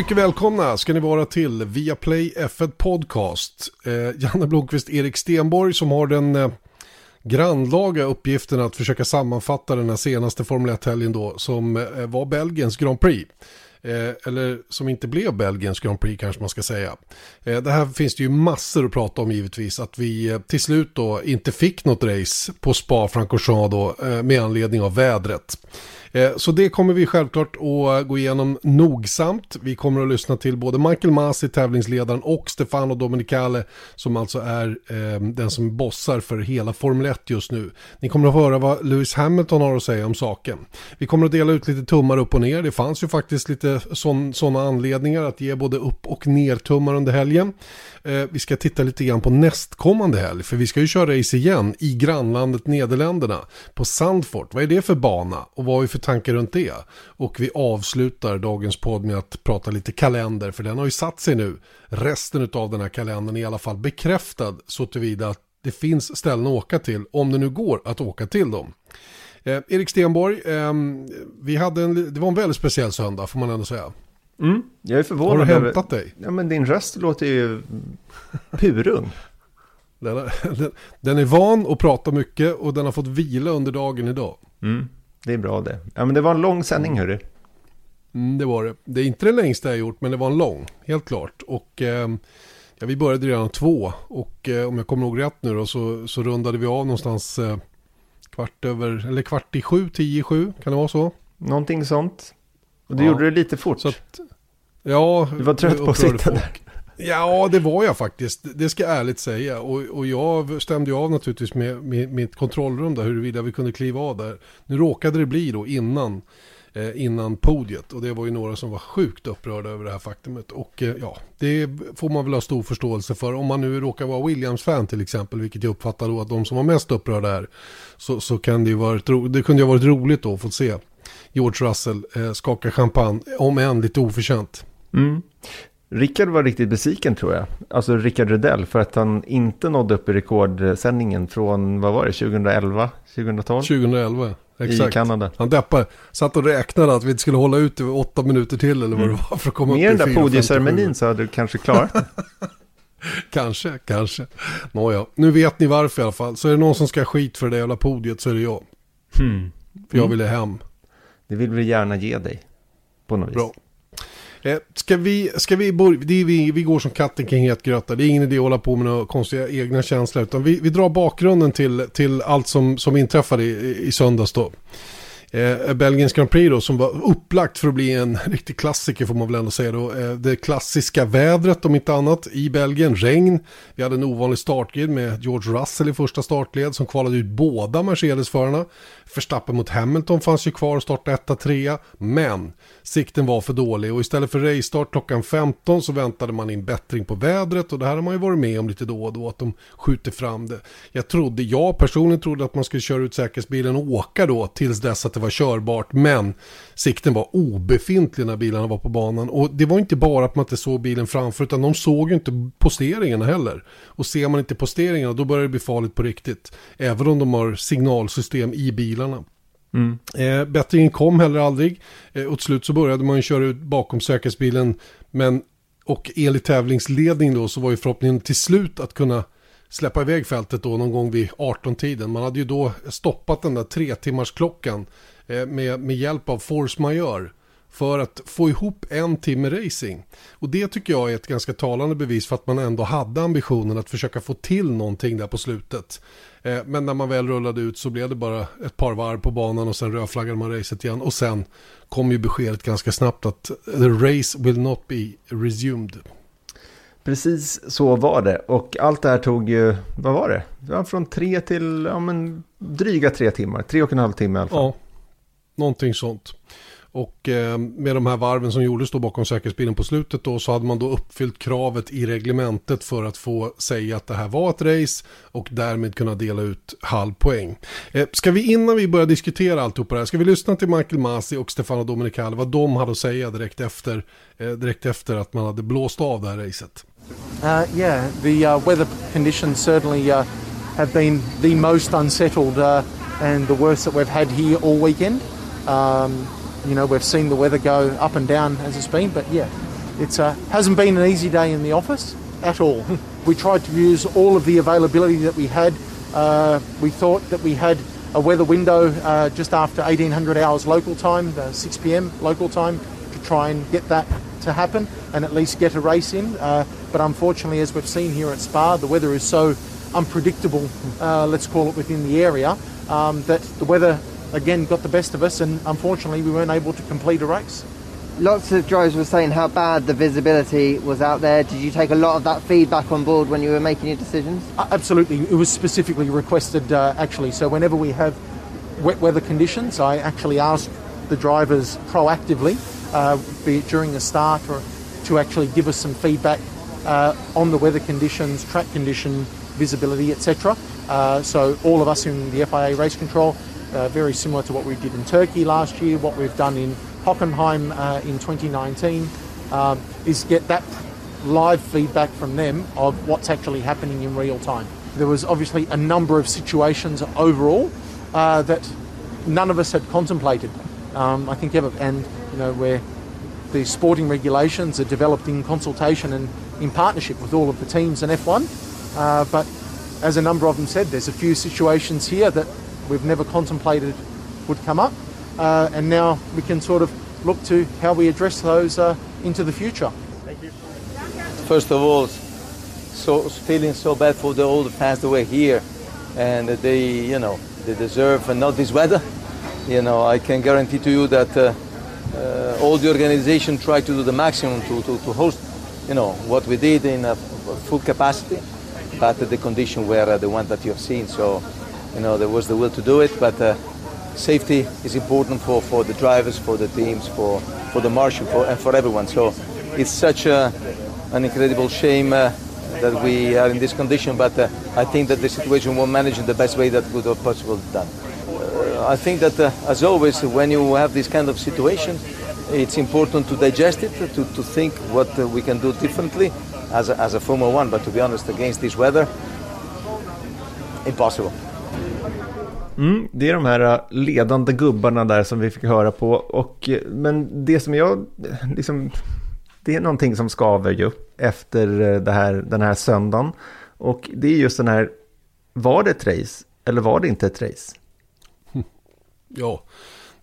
Mycket välkomna ska ni vara till Viaplay F1 Podcast. Eh, Janne Blomqvist, Erik Stenborg som har den eh, grannlaga uppgiften att försöka sammanfatta den här senaste Formel 1-helgen då som eh, var Belgiens Grand Prix. Eh, eller som inte blev Belgiens Grand Prix kanske man ska säga. Eh, det här finns det ju massor att prata om givetvis. Att vi eh, till slut då inte fick något race på Spa-Francorchamps då eh, med anledning av vädret. Eh, så det kommer vi självklart att eh, gå igenom nogsamt. Vi kommer att lyssna till både Michael Masi, tävlingsledaren, och Stefano Domenicale som alltså är eh, den som bossar för hela Formel 1 just nu. Ni kommer att höra vad Lewis Hamilton har att säga om saken. Vi kommer att dela ut lite tummar upp och ner. Det fanns ju faktiskt lite sådana anledningar att ge både upp och ner tummar under helgen. Vi ska titta lite grann på nästkommande helg, för vi ska ju köra race igen i grannlandet Nederländerna på Sandfort. Vad är det för bana och vad har vi för tankar runt det? Och vi avslutar dagens podd med att prata lite kalender, för den har ju satt sig nu. Resten av den här kalendern är i alla fall bekräftad så tillvida att det finns ställen att åka till, om det nu går att åka till dem. Eh, Erik Stenborg, eh, vi hade en, det var en väldigt speciell söndag får man ändå säga. Mm, jag är förvånad. Har du hämtat dig? Ja, men din röst låter ju purung. Den, den, den, är van att prata mycket och den har fått vila under dagen idag. Mm, det är bra det. Ja, men det var en lång sändning hörru. Mm, det var det. Det är inte det längsta jag gjort, men det var en lång, helt klart. Och eh, ja, vi började redan två. Och eh, om jag kommer ihåg rätt nu då, så, så rundade vi av någonstans eh, kvart över, eller kvart i sju, tio i sju, kan det vara så? Någonting sånt. Och du ja. gjorde det lite fort. Att, ja, du var trött på att sitta där. Ja, det var jag faktiskt. Det ska jag ärligt säga. Och, och jag stämde ju av naturligtvis med, med mitt kontrollrum där, huruvida vi kunde kliva av där. Nu råkade det bli då innan, eh, innan podiet. Och det var ju några som var sjukt upprörda över det här faktumet. Och eh, ja, det får man väl ha stor förståelse för. Om man nu råkar vara Williams-fan till exempel, vilket jag uppfattar då att de som var mest upprörda är. Så, så kan det ju varit, det kunde ju ha varit roligt då att få se George Russell eh, skaka champagne, om än lite oförtjänt. Mm. Rickard var riktigt besviken tror jag. Alltså Rickard Rudell för att han inte nådde upp i rekordsändningen från, vad var det, 2011, 2012? 2011, exakt. I Kanada. Han deppade, satt och räknade att vi inte skulle hålla ut i åtta minuter till eller vad mm. det var för att komma Med upp den där podieceremonin så hade du kanske klarat det. kanske, kanske. Nåja, nu vet ni varför i alla fall. Så är det någon som ska skit för det jävla podiet så är det jag. Hmm. För jag ville hem. Det vill vi gärna ge dig. På något Bra. Eh, ska vi, ska vi, det vi, vi går som katten kring het gröta. Det är ingen idé att hålla på med några konstiga egna känslor. Utan vi, vi drar bakgrunden till, till allt som, som inträffade i, i söndags då. Eh, Belgiens Grand Prix då som var upplagt för att bli en riktig klassiker får man väl ändå säga då. Eh, det klassiska vädret om inte annat i Belgien, regn. Vi hade en ovanlig startgrid med George Russell i första startled som kvalade ut båda Mercedes-förarna. Förstappen mot Hamilton fanns ju kvar och starta etta, trea, men sikten var för dålig och istället för racestart klockan 15 så väntade man in bättring på vädret och det här har man ju varit med om lite då och då att de skjuter fram det. Jag trodde, jag personligen trodde att man skulle köra ut säkerhetsbilen och åka då tills dess att det var körbart men sikten var obefintlig när bilarna var på banan och det var inte bara att man inte såg bilen framför utan de såg ju inte posteringarna heller. Och ser man inte posteringarna då börjar det bli farligt på riktigt. Även om de har signalsystem i bilarna. Mm. Eh, bättringen kom heller aldrig. Eh, och till slut så började man köra ut bakom säkerhetsbilen. Men, och enligt tävlingsledning då så var ju förhoppningen till slut att kunna släppa iväg fältet då någon gång vid 18-tiden. Man hade ju då stoppat den där tre timmars klockan eh, med, med hjälp av force majeure för att få ihop en timme racing. Och det tycker jag är ett ganska talande bevis för att man ändå hade ambitionen att försöka få till någonting där på slutet. Eh, men när man väl rullade ut så blev det bara ett par varv på banan och sen rödflaggade man racet igen. Och sen kom ju beskedet ganska snabbt att the race will not be resumed. Precis så var det. Och allt det här tog ju, vad var det? Det var från tre till, ja men dryga tre timmar. Tre och en halv timme i alla fall. Ja, någonting sånt. Och eh, med de här varven som gjordes då bakom säkerhetsbilen på slutet då så hade man då uppfyllt kravet i reglementet för att få säga att det här var ett race och därmed kunna dela ut halv poäng. Eh, ska vi innan vi börjar diskutera alltihop det här, ska vi lyssna till Michael Masi och Stefano Domenicali vad de hade att säga direkt efter, eh, direkt efter att man hade blåst av det här racet? Uh, yeah, the uh, weather conditions certainly uh, have been the most unsettled uh, and the worst that we've had here all weekend. Um, you know, we've seen the weather go up and down as it's been, but yeah, It uh, hasn't been an easy day in the office at all. we tried to use all of the availability that we had. Uh, we thought that we had a weather window uh, just after 1800 hours local time, 6 p.m. local time, to try and get that to happen and at least get a race in. Uh, but unfortunately, as we've seen here at Spa, the weather is so unpredictable, uh, let's call it within the area, um, that the weather again got the best of us, and unfortunately, we weren't able to complete a race. Lots of drivers were saying how bad the visibility was out there. Did you take a lot of that feedback on board when you were making your decisions? Uh, absolutely. It was specifically requested, uh, actually. So, whenever we have wet weather conditions, I actually ask the drivers proactively, be it during the start or to actually give us some feedback uh, on the weather conditions, track condition, visibility, etc. Uh, so, all of us in the FIA race control, uh, very similar to what we did in Turkey last year, what we've done in Hockenheim uh, in 2019 um, is get that live feedback from them of what's actually happening in real time. There was obviously a number of situations overall uh, that none of us had contemplated, um, I think ever, and know where the sporting regulations are developed in consultation and in partnership with all of the teams in F1. Uh, but as a number of them said, there's a few situations here that we've never contemplated would come up uh, and now we can sort of look to how we address those uh, into the future. First of all, so feeling so bad for the old fans that were here, and they, you know, they deserve not this weather. You know, I can guarantee to you that uh, uh, all the organization tried to do the maximum to, to, to host, you know, what we did in a full capacity, but the conditions were the one that you have seen. So, you know, there was the will to do it, but uh, safety is important for, for the drivers, for the teams, for, for the marshal, for, and for everyone. So it's such a, an incredible shame uh, that we are in this condition, but uh, I think that the situation was managed in the best way that could have possibly done. I think that, uh, as always, when you have this kind of situation, it's important to digest it, to, to think what uh, we can do differently as a, as a Formula One, but to be honest, against this weather, impossible. Mm, det är de här uh, ledande gubbarna där som vi fick höra på. Och, uh, men det som jag, uh, liksom, det är någonting som skaver ju efter det här, den här söndagen. Och det är just den här, var det ett race eller var det inte ett race? Ja,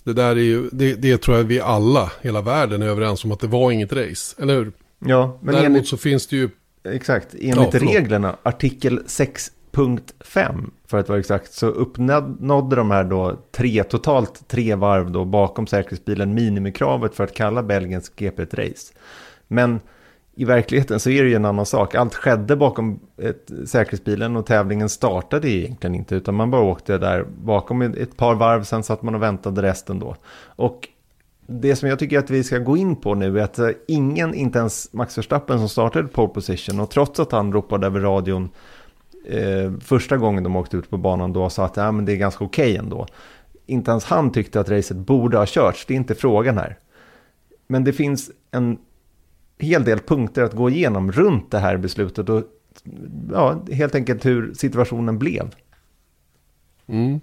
det där är ju, det, det tror jag vi alla, hela världen är överens om att det var inget race, eller hur? Ja, men Däremot enligt, så finns det ju... Exakt, enligt ja, reglerna, artikel 6 punkt 5 för att vara exakt så uppnådde de här då tre, totalt tre varv då bakom säkerhetsbilen minimikravet för att kalla Belgiens GP ett race. Men i verkligheten så är det ju en annan sak. Allt skedde bakom ett, säkerhetsbilen och tävlingen startade egentligen inte utan man bara åkte där bakom ett par varv sen satt man och väntade resten då. Och det som jag tycker att vi ska gå in på nu är att eh, ingen, inte ens Max Verstappen som startade pole position och trots att han ropade över radion eh, första gången de åkte ut på banan då sa att ja, men det är ganska okej okay ändå. Inte ens han tyckte att racet borde ha körts, det är inte frågan här. Men det finns en hel del punkter att gå igenom runt det här beslutet och ja, helt enkelt hur situationen blev. Mm.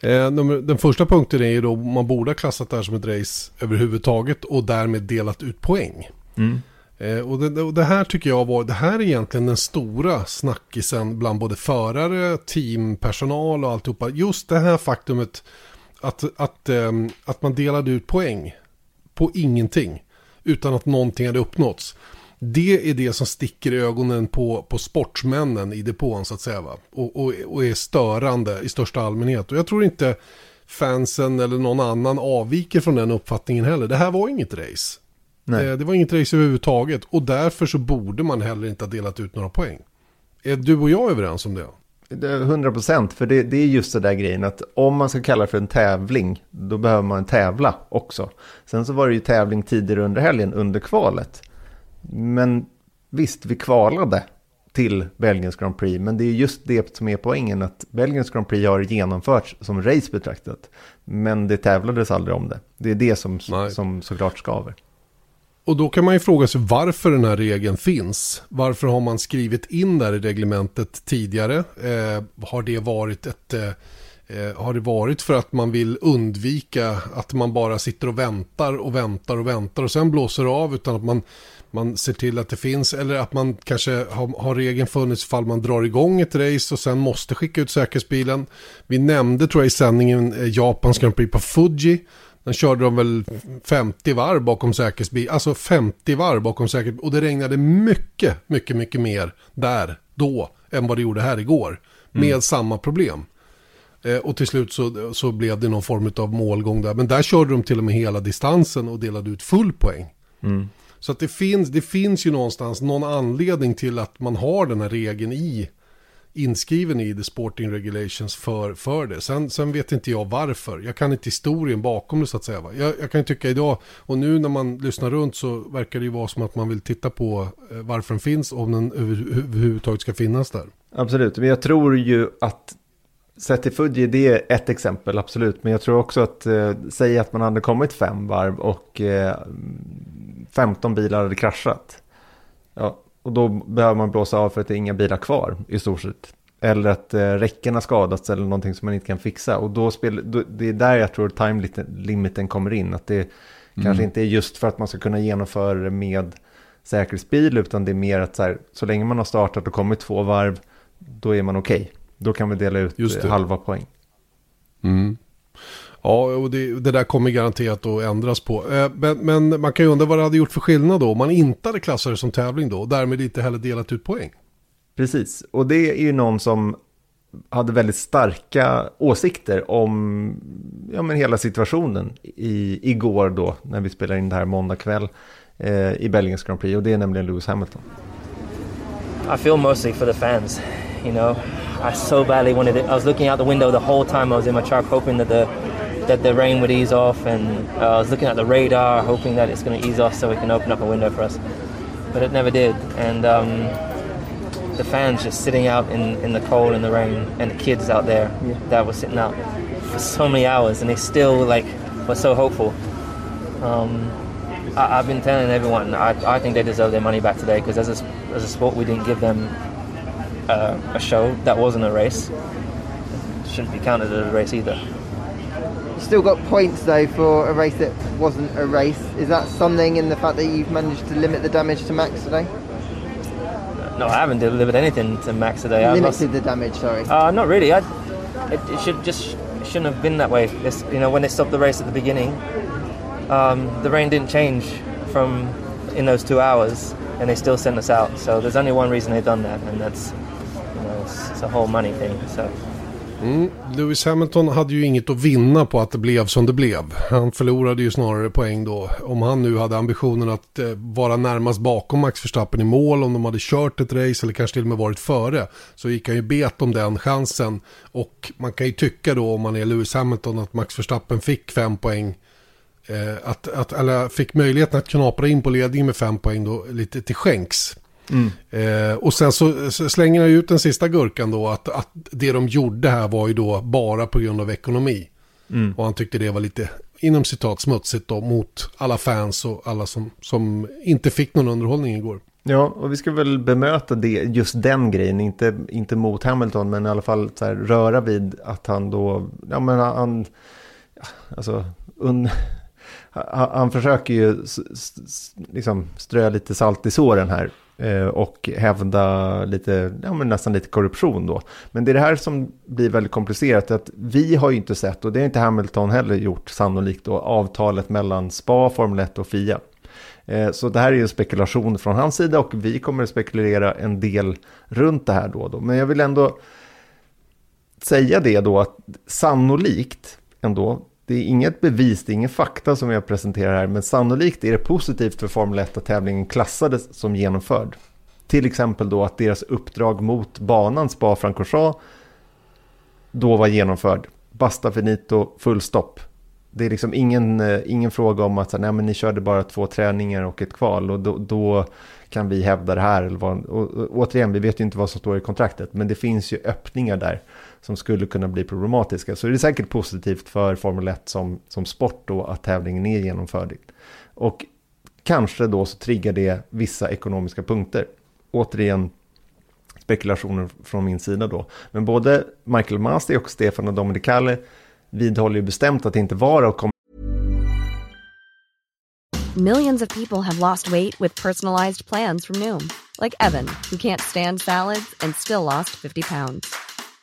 Eh, den första punkten är ju då man borde ha klassat det här som ett race överhuvudtaget och därmed delat ut poäng. Mm. Eh, och, det, och, det, här tycker jag var, det här är egentligen den stora snackisen bland både förare, teampersonal och alltihopa. Just det här faktumet att, att, eh, att man delade ut poäng på ingenting utan att någonting hade uppnåtts. Det är det som sticker i ögonen på, på sportsmännen i depån så att säga. Va? Och, och, och är störande i största allmänhet. Och jag tror inte fansen eller någon annan avviker från den uppfattningen heller. Det här var inget race. Nej. Eh, det var inget race överhuvudtaget och därför så borde man heller inte ha delat ut några poäng. Är du och jag överens om det? 100 procent, för det, det, är just det där grejen att om man ska kalla det för en tävling, då behöver man tävla också. Sen så var det ju tävling tidigare under helgen, under kvalet. Men visst, vi kvalade till Belgiens Grand Prix, men det är just det som är poängen, att Belgiens Grand Prix har genomförts som race betraktat. Men det tävlades aldrig om det. Det är det som, som såklart skaver. Och då kan man ju fråga sig varför den här regeln finns. Varför har man skrivit in där i reglementet tidigare? Eh, har det varit ett, eh, eh, har det varit för att man vill undvika att man bara sitter och väntar och väntar och väntar och sen blåser av utan att man, man ser till att det finns eller att man kanske har, har regeln funnits ifall man drar igång ett race och sen måste skicka ut säkerhetsbilen. Vi nämnde tror jag i sändningen eh, Japans Grand Prix på Fuji. Den körde de väl 50 varv bakom säkerhetsbil, alltså 50 varv bakom säkerhetsbil och det regnade mycket, mycket, mycket mer där då än vad det gjorde här igår. Med mm. samma problem. Eh, och till slut så, så blev det någon form av målgång där. Men där körde de till och med hela distansen och delade ut full poäng. Mm. Så att det finns, det finns ju någonstans någon anledning till att man har den här regeln i inskriven i the sporting regulations för, för det. Sen, sen vet inte jag varför. Jag kan inte historien bakom det så att säga. Jag, jag kan ju tycka idag, och nu när man lyssnar runt så verkar det ju vara som att man vill titta på eh, varför den finns, om den överhuvudtaget ska finnas där. Absolut, men jag tror ju att Sett till Fuji, det är ett exempel, absolut. Men jag tror också att, eh, säga att man hade kommit fem varv och eh, 15 bilar hade kraschat. Ja, och då behöver man blåsa av för att det är inga bilar kvar i stort sett. Eller att eh, räcken har skadats eller någonting som man inte kan fixa. Och då, spel, då det är där jag tror time limiten kommer in. Att det mm. kanske inte är just för att man ska kunna genomföra det med säkerhetsbil. Utan det är mer att så, här, så länge man har startat och kommit två varv, då är man okej. Okay. Då kan vi dela ut halva poäng. Mm. Ja, och det, det, där kommer garanterat att ändras på. Eh, men, men, man kan ju undra vad det hade gjort för skillnad då om man inte hade klassat det som tävling då och därmed inte heller delat ut poäng. Precis, och det är ju någon som hade väldigt starka åsikter om ja, men hela situationen i, igår då när vi spelar in det här måndag kväll eh, i Belgiens Grand Prix och det är nämligen Lewis Hamilton. I feel mostly for the fans, you know. I so badly wanted it. I was looking out the window the whole time I was in my truck, hoping that the that the rain would ease off, and uh, I was looking at the radar, hoping that it's going to ease off so we can open up a window for us. But it never did, and um, the fans just sitting out in, in the cold and the rain, and the kids out there yeah. that were sitting out for so many hours, and they still like were so hopeful. Um, I, have been telling everyone I, I think they deserve their money back today because as a, as a sport we didn't give them uh, a show that wasn't a race. Shouldn't be counted as a race either. Still got points though for a race that wasn't a race. Is that something in the fact that you've managed to limit the damage to max today? No, I haven't delivered anything to max today. Limited lost... the damage, sorry. Uh, not really. I, it, it, should just shouldn't have been that way. It's, you know, when they stopped the race at the beginning, um, the rain didn't change from in those two hours, and they still sent us out. So there's only one reason they've done that, and that's it's a whole money thing. So. Mm. Lewis Hamilton hade ju inget att vinna på att det blev som det blev. Han förlorade ju snarare poäng då. Om han nu hade ambitionen att eh, vara närmast bakom Max Verstappen i mål, om de hade kört ett race eller kanske till och med varit före, så gick han ju bet om den chansen. Och man kan ju tycka då om man är Lewis Hamilton att Max Verstappen fick fem poäng eh, att, att, eller fick möjligheten att knapra in på ledningen med fem poäng då lite till skänks. Mm. Eh, och sen så, så slänger jag ut den sista gurkan då att, att det de gjorde här var ju då bara på grund av ekonomi. Mm. Och han tyckte det var lite inom citat smutsigt då mot alla fans och alla som, som inte fick någon underhållning igår. Ja, och vi ska väl bemöta det, just den grejen, inte, inte mot Hamilton, men i alla fall så här, röra vid att han då, ja men han, alltså, un, han, han försöker ju liksom strö lite salt i såren här Eh, och hävda lite, ja, men nästan lite korruption då. Men det är det här som blir väldigt komplicerat, att vi har ju inte sett, och det har inte Hamilton heller gjort sannolikt, då, avtalet mellan SPA, Formel 1 och FIA. Eh, så det här är ju en spekulation från hans sida och vi kommer att spekulera en del runt det här då. då. Men jag vill ändå säga det då att sannolikt ändå det är inget bevis, det är ingen fakta som jag presenterar här, men sannolikt är det positivt för Formel 1 att tävlingen klassades som genomförd. Till exempel då att deras uppdrag mot banan Spa-Francorchamps då var genomförd. Basta finito, full stopp. Det är liksom ingen, eh, ingen fråga om att nej, men ni körde bara två träningar och ett kval och då, då kan vi hävda det här. Eller vad, och, och, återigen, vi vet ju inte vad som står i kontraktet, men det finns ju öppningar där som skulle kunna bli problematiska. Så det är säkert positivt för Formel 1 som, som sport då att tävlingen är genomförd. Och kanske då så triggar det vissa ekonomiska punkter. Återigen, spekulationer från min sida då. Men både Michael Masti och Stefano Domenicali vidhåller ju bestämt att det inte var och kommer Millions of people have lost weight with personalized plans from Noom. Like Evan, who can't stand salads and still lost 50 pounds.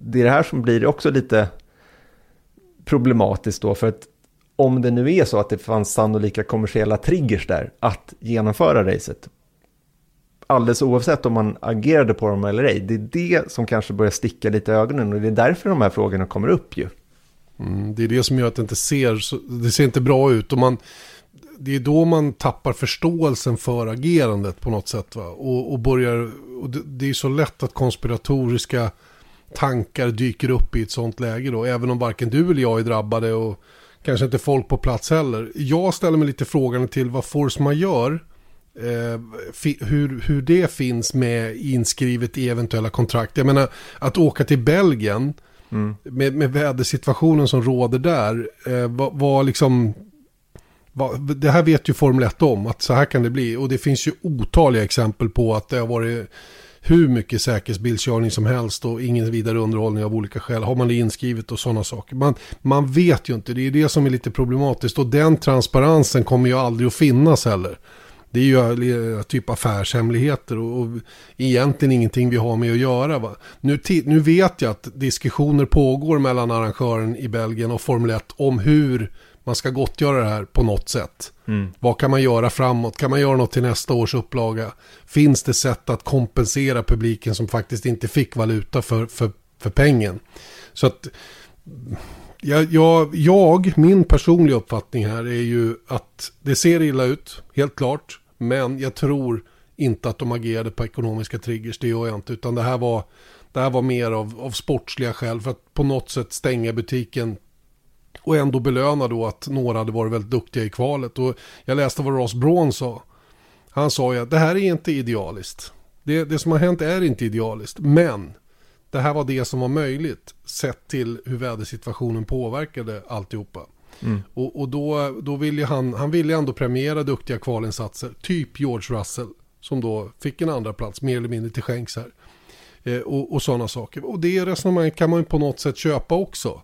det är det här som blir också lite problematiskt då, för att om det nu är så att det fanns sannolika kommersiella triggers där att genomföra racet, alldeles oavsett om man agerade på dem eller ej, det är det som kanske börjar sticka lite i ögonen och det är därför de här frågorna kommer upp ju. Mm, det är det som gör att det inte ser, det ser inte bra ut och man, det är då man tappar förståelsen för agerandet på något sätt va? Och, och börjar, och det, det är så lätt att konspiratoriska tankar dyker upp i ett sånt läge då, även om varken du eller jag är drabbade och kanske inte folk på plats heller. Jag ställer mig lite frågan till vad force majeure eh, hur, hur det finns med inskrivet i eventuella kontrakt. Jag menar, att åka till Belgien mm. med, med vädersituationen som råder där eh, var, var liksom... Var, det här vet ju Formel 1 om, att så här kan det bli. Och det finns ju otaliga exempel på att det har varit hur mycket säkerhetsbilskörning som helst och ingen vidare underhållning av olika skäl. Har man det inskrivet och sådana saker. Man, man vet ju inte, det är det som är lite problematiskt och den transparensen kommer ju aldrig att finnas heller. Det är ju eh, typ affärshemligheter och, och egentligen ingenting vi har med att göra. Va? Nu, nu vet jag att diskussioner pågår mellan arrangören i Belgien och Formel 1 om hur man ska gottgöra det här på något sätt. Mm. Vad kan man göra framåt? Kan man göra något till nästa års upplaga? Finns det sätt att kompensera publiken som faktiskt inte fick valuta för, för, för pengen? Så att jag, jag, jag, min personliga uppfattning här är ju att det ser illa ut, helt klart. Men jag tror inte att de agerade på ekonomiska triggers, det gör jag inte. Utan det här var, det här var mer av, av sportsliga skäl för att på något sätt stänga butiken och ändå belöna då att några hade varit väldigt duktiga i kvalet. Och jag läste vad Ross Braun sa. Han sa ju att det här är inte idealiskt. Det, det som har hänt är inte idealiskt. Men det här var det som var möjligt. Sett till hur vädersituationen påverkade alltihopa. Mm. Och, och då, då ville han, han ville ändå premiera duktiga kvalinsatser. Typ George Russell. Som då fick en andra plats mer eller mindre till skänks här. Eh, och, och sådana saker. Och det resonemanget kan man ju på något sätt köpa också.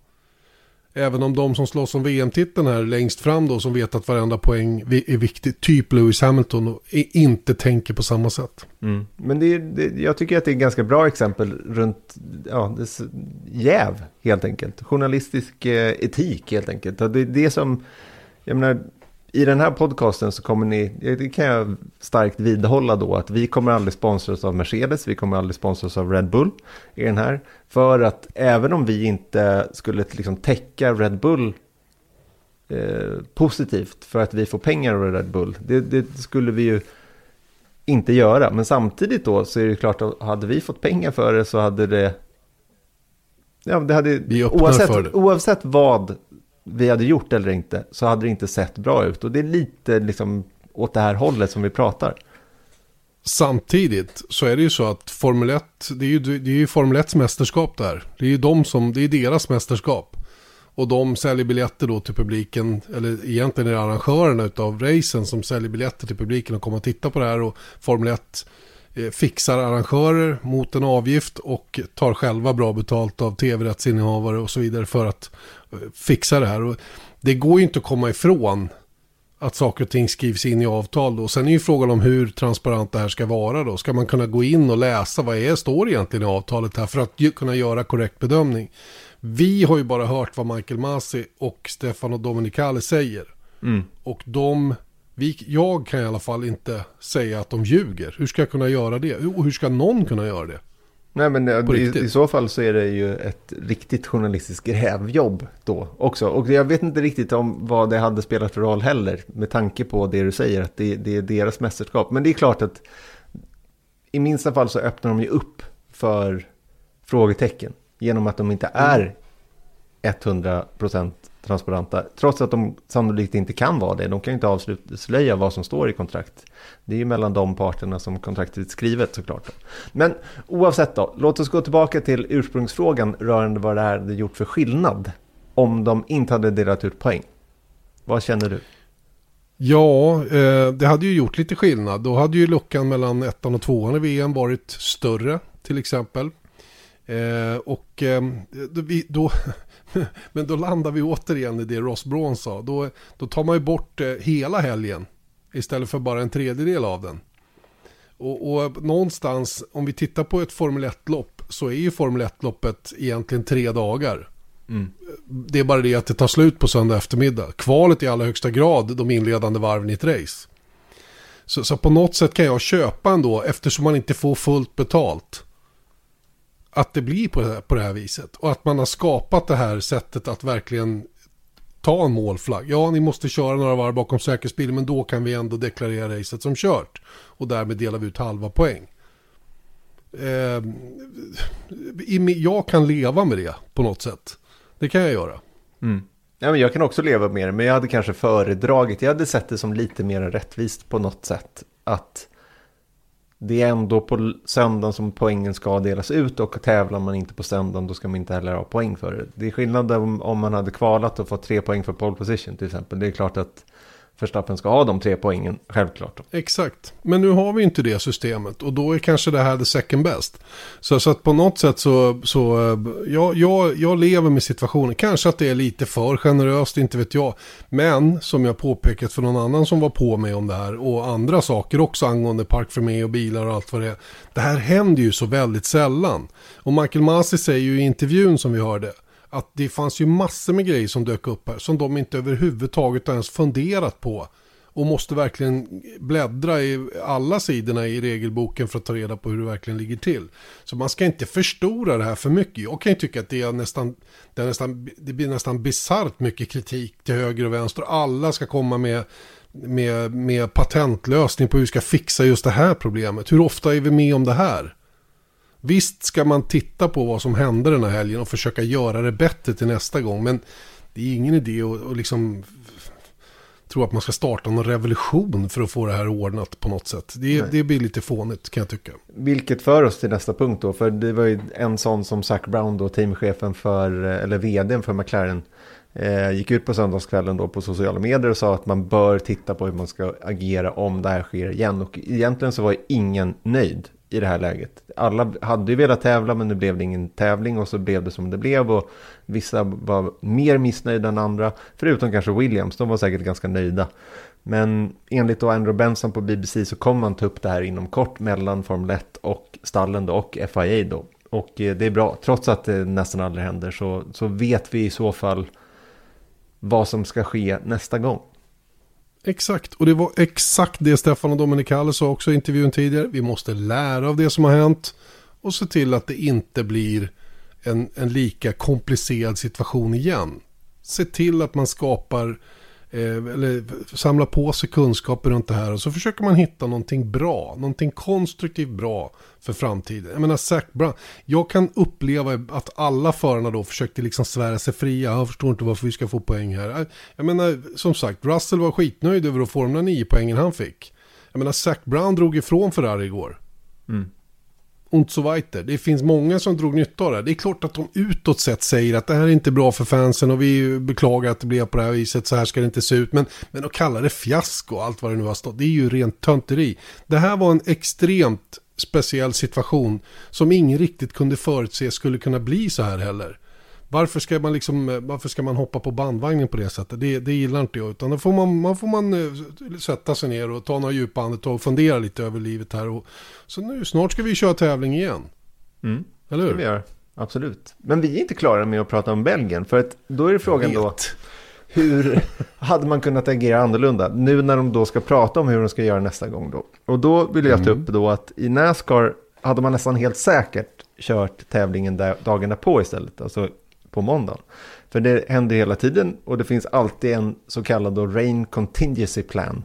Även om de som slåss om VM-titeln här längst fram då, som vet att varenda poäng är viktig, typ Lewis Hamilton, och inte tänker på samma sätt. Mm. Men det, det, jag tycker att det är ett ganska bra exempel runt ja, det, jäv, helt enkelt. Journalistisk eh, etik, helt enkelt. Det är det som, jag menar, i den här podcasten så kommer ni, det kan jag starkt vidhålla då, att vi kommer aldrig sponsras av Mercedes, vi kommer aldrig sponsras av Red Bull i den här. För att även om vi inte skulle liksom täcka Red Bull eh, positivt för att vi får pengar av Red Bull, det, det, skulle vi ju inte göra. Men samtidigt då så är det klart att hade vi fått pengar för det så hade det Ja, det hade, oavsett, oavsett vad vi hade gjort eller inte så hade det inte sett bra ut. Och det är lite liksom åt det här hållet som vi pratar. Samtidigt så är det ju så att Formel 1, det är ju, det är ju Formel 1 mästerskap där. Det är ju de som, det är deras mästerskap. Och de säljer biljetter då till publiken, eller egentligen är det arrangörerna av racen som säljer biljetter till publiken och kommer att titta på det här. Och Formel 1 fixar arrangörer mot en avgift och tar själva bra betalt av tv-rättsinnehavare och så vidare för att fixa det här. Och det går ju inte att komma ifrån att saker och ting skrivs in i avtal då. Sen är ju frågan om hur transparent det här ska vara då. Ska man kunna gå in och läsa vad är, står egentligen i avtalet här för att kunna göra korrekt bedömning. Vi har ju bara hört vad Michael Masi och Stefano Domenicali säger. Mm. Och de, vi, jag kan i alla fall inte säga att de ljuger. Hur ska jag kunna göra det? Och hur ska någon kunna göra det? Nej men i, i, så fall så är det ju ett riktigt journalistiskt grävjobb då också. Och jag vet inte riktigt om vad det hade spelat för roll heller. Med tanke på det du säger att det, det är deras mästerskap. Men det är klart att i minsta fall så öppnar de ju upp för frågetecken. Genom att de inte är 100% transparenta. Trots att de sannolikt inte kan vara det. De kan ju inte avslöja vad som står i kontrakt. Det är ju mellan de parterna som kontraktet är skrivet såklart. Men oavsett då, låt oss gå tillbaka till ursprungsfrågan rörande vad det här hade gjort för skillnad om de inte hade delat ut poäng. Vad känner du? Ja, eh, det hade ju gjort lite skillnad. Då hade ju luckan mellan ettan och tvåan i VM varit större till exempel. Eh, och eh, då, då men då landar vi återigen i det Ross Braun sa. Då, då tar man ju bort eh, hela helgen istället för bara en tredjedel av den. Och, och någonstans, om vi tittar på ett Formel 1-lopp så är ju Formel 1-loppet egentligen tre dagar. Mm. Det är bara det att det tar slut på söndag eftermiddag. Kvalet är i allra högsta grad de inledande varven i ett race. Så, så på något sätt kan jag köpa ändå, eftersom man inte får fullt betalt att det blir på det, här, på det här viset. Och att man har skapat det här sättet att verkligen ta en målflagg. Ja, ni måste köra några varv bakom säkerhetsbilen, men då kan vi ändå deklarera racet som kört. Och därmed delar vi ut halva poäng. Eh, jag kan leva med det på något sätt. Det kan jag göra. Mm. Ja, men jag kan också leva med det, men jag hade kanske föredragit, jag hade sett det som lite mer rättvist på något sätt. Att det är ändå på söndagen som poängen ska delas ut och tävlar man inte på söndagen då ska man inte heller ha poäng för det. Det är skillnad om, om man hade kvalat och fått tre poäng för pole position till exempel. Det är klart att Verstappen ska ha de tre poängen, självklart. Exakt, men nu har vi inte det systemet och då är kanske det här the second best. Så, så att på något sätt så, så eh, jag, jag, jag lever med situationen. Kanske att det är lite för generöst, inte vet jag. Men som jag påpekat för någon annan som var på mig om det här och andra saker också angående park för mig och bilar och allt vad det är. Det här händer ju så väldigt sällan. Och Michael Masi säger ju i intervjun som vi hörde att det fanns ju massor med grejer som dök upp här som de inte överhuvudtaget ens funderat på. Och måste verkligen bläddra i alla sidorna i regelboken för att ta reda på hur det verkligen ligger till. Så man ska inte förstora det här för mycket. Jag kan ju tycka att det, är nästan, det, är nästan, det blir nästan bisarrt mycket kritik till höger och vänster. Alla ska komma med, med, med patentlösning på hur vi ska fixa just det här problemet. Hur ofta är vi med om det här? Visst ska man titta på vad som hände den här helgen och försöka göra det bättre till nästa gång. Men det är ingen idé att, att liksom tro att man ska starta någon revolution för att få det här ordnat på något sätt. Det, det blir lite fånigt kan jag tycka. Vilket för oss till nästa punkt då. För det var ju en sån som Zac Brown då, teamchefen för, eller vdn för McLaren. Eh, gick ut på söndagskvällen då på sociala medier och sa att man bör titta på hur man ska agera om det här sker igen. Och egentligen så var ingen nöjd i det här läget. Alla hade ju velat tävla men nu blev det ingen tävling och så blev det som det blev och vissa var mer missnöjda än andra. Förutom kanske Williams, de var säkert ganska nöjda. Men enligt då Andrew Benson på BBC så kommer man ta upp det här inom kort mellan Formel 1 och stallen då, och FIA då. Och eh, det är bra, trots att det nästan aldrig händer så, så vet vi i så fall vad som ska ske nästa gång. Exakt, och det var exakt det Stefano Domenicali sa också i intervjun tidigare. Vi måste lära av det som har hänt och se till att det inte blir en, en lika komplicerad situation igen. Se till att man skapar Eh, Eh, eller samla på sig kunskaper runt det här och så försöker man hitta någonting bra, någonting konstruktivt bra för framtiden. Jag menar Zac Brown, jag kan uppleva att alla förarna då försökte liksom svära sig fria, jag förstår inte varför vi ska få poäng här. Eh, jag menar, som sagt, Russell var skitnöjd över att få de där nio poängen han fick. Jag menar, Zac Brown drog ifrån Ferrari igår. Mm und so weiter. Det finns många som drog nytta av det. Det är klart att de utåt sett säger att det här är inte bra för fansen och vi beklagar att det blev på det här viset, så här ska det inte se ut. Men, men att kalla det fiasko och allt vad det nu har stått, det är ju rent tönteri. Det här var en extremt speciell situation som ingen riktigt kunde förutse skulle kunna bli så här heller. Varför ska man liksom, varför ska man hoppa på bandvagnen på det sättet? Det, det gillar inte jag. Utan då får man, man får man eh, sätta sig ner och ta några djupa andetag och fundera lite över livet här. Och, så nu, snart ska vi köra tävling igen. Mm. Eller hur? Det vi göra. Absolut. Men vi är inte klara med att prata om Belgien. För att då är det frågan då. Hur hade man kunnat agera annorlunda? Nu när de då ska prata om hur de ska göra nästa gång då. Och då vill jag ta upp då att i Nascar hade man nästan helt säkert kört tävlingen där, dagen därpå istället. Alltså på måndagen. För det händer hela tiden och det finns alltid en så kallad rain contingency plan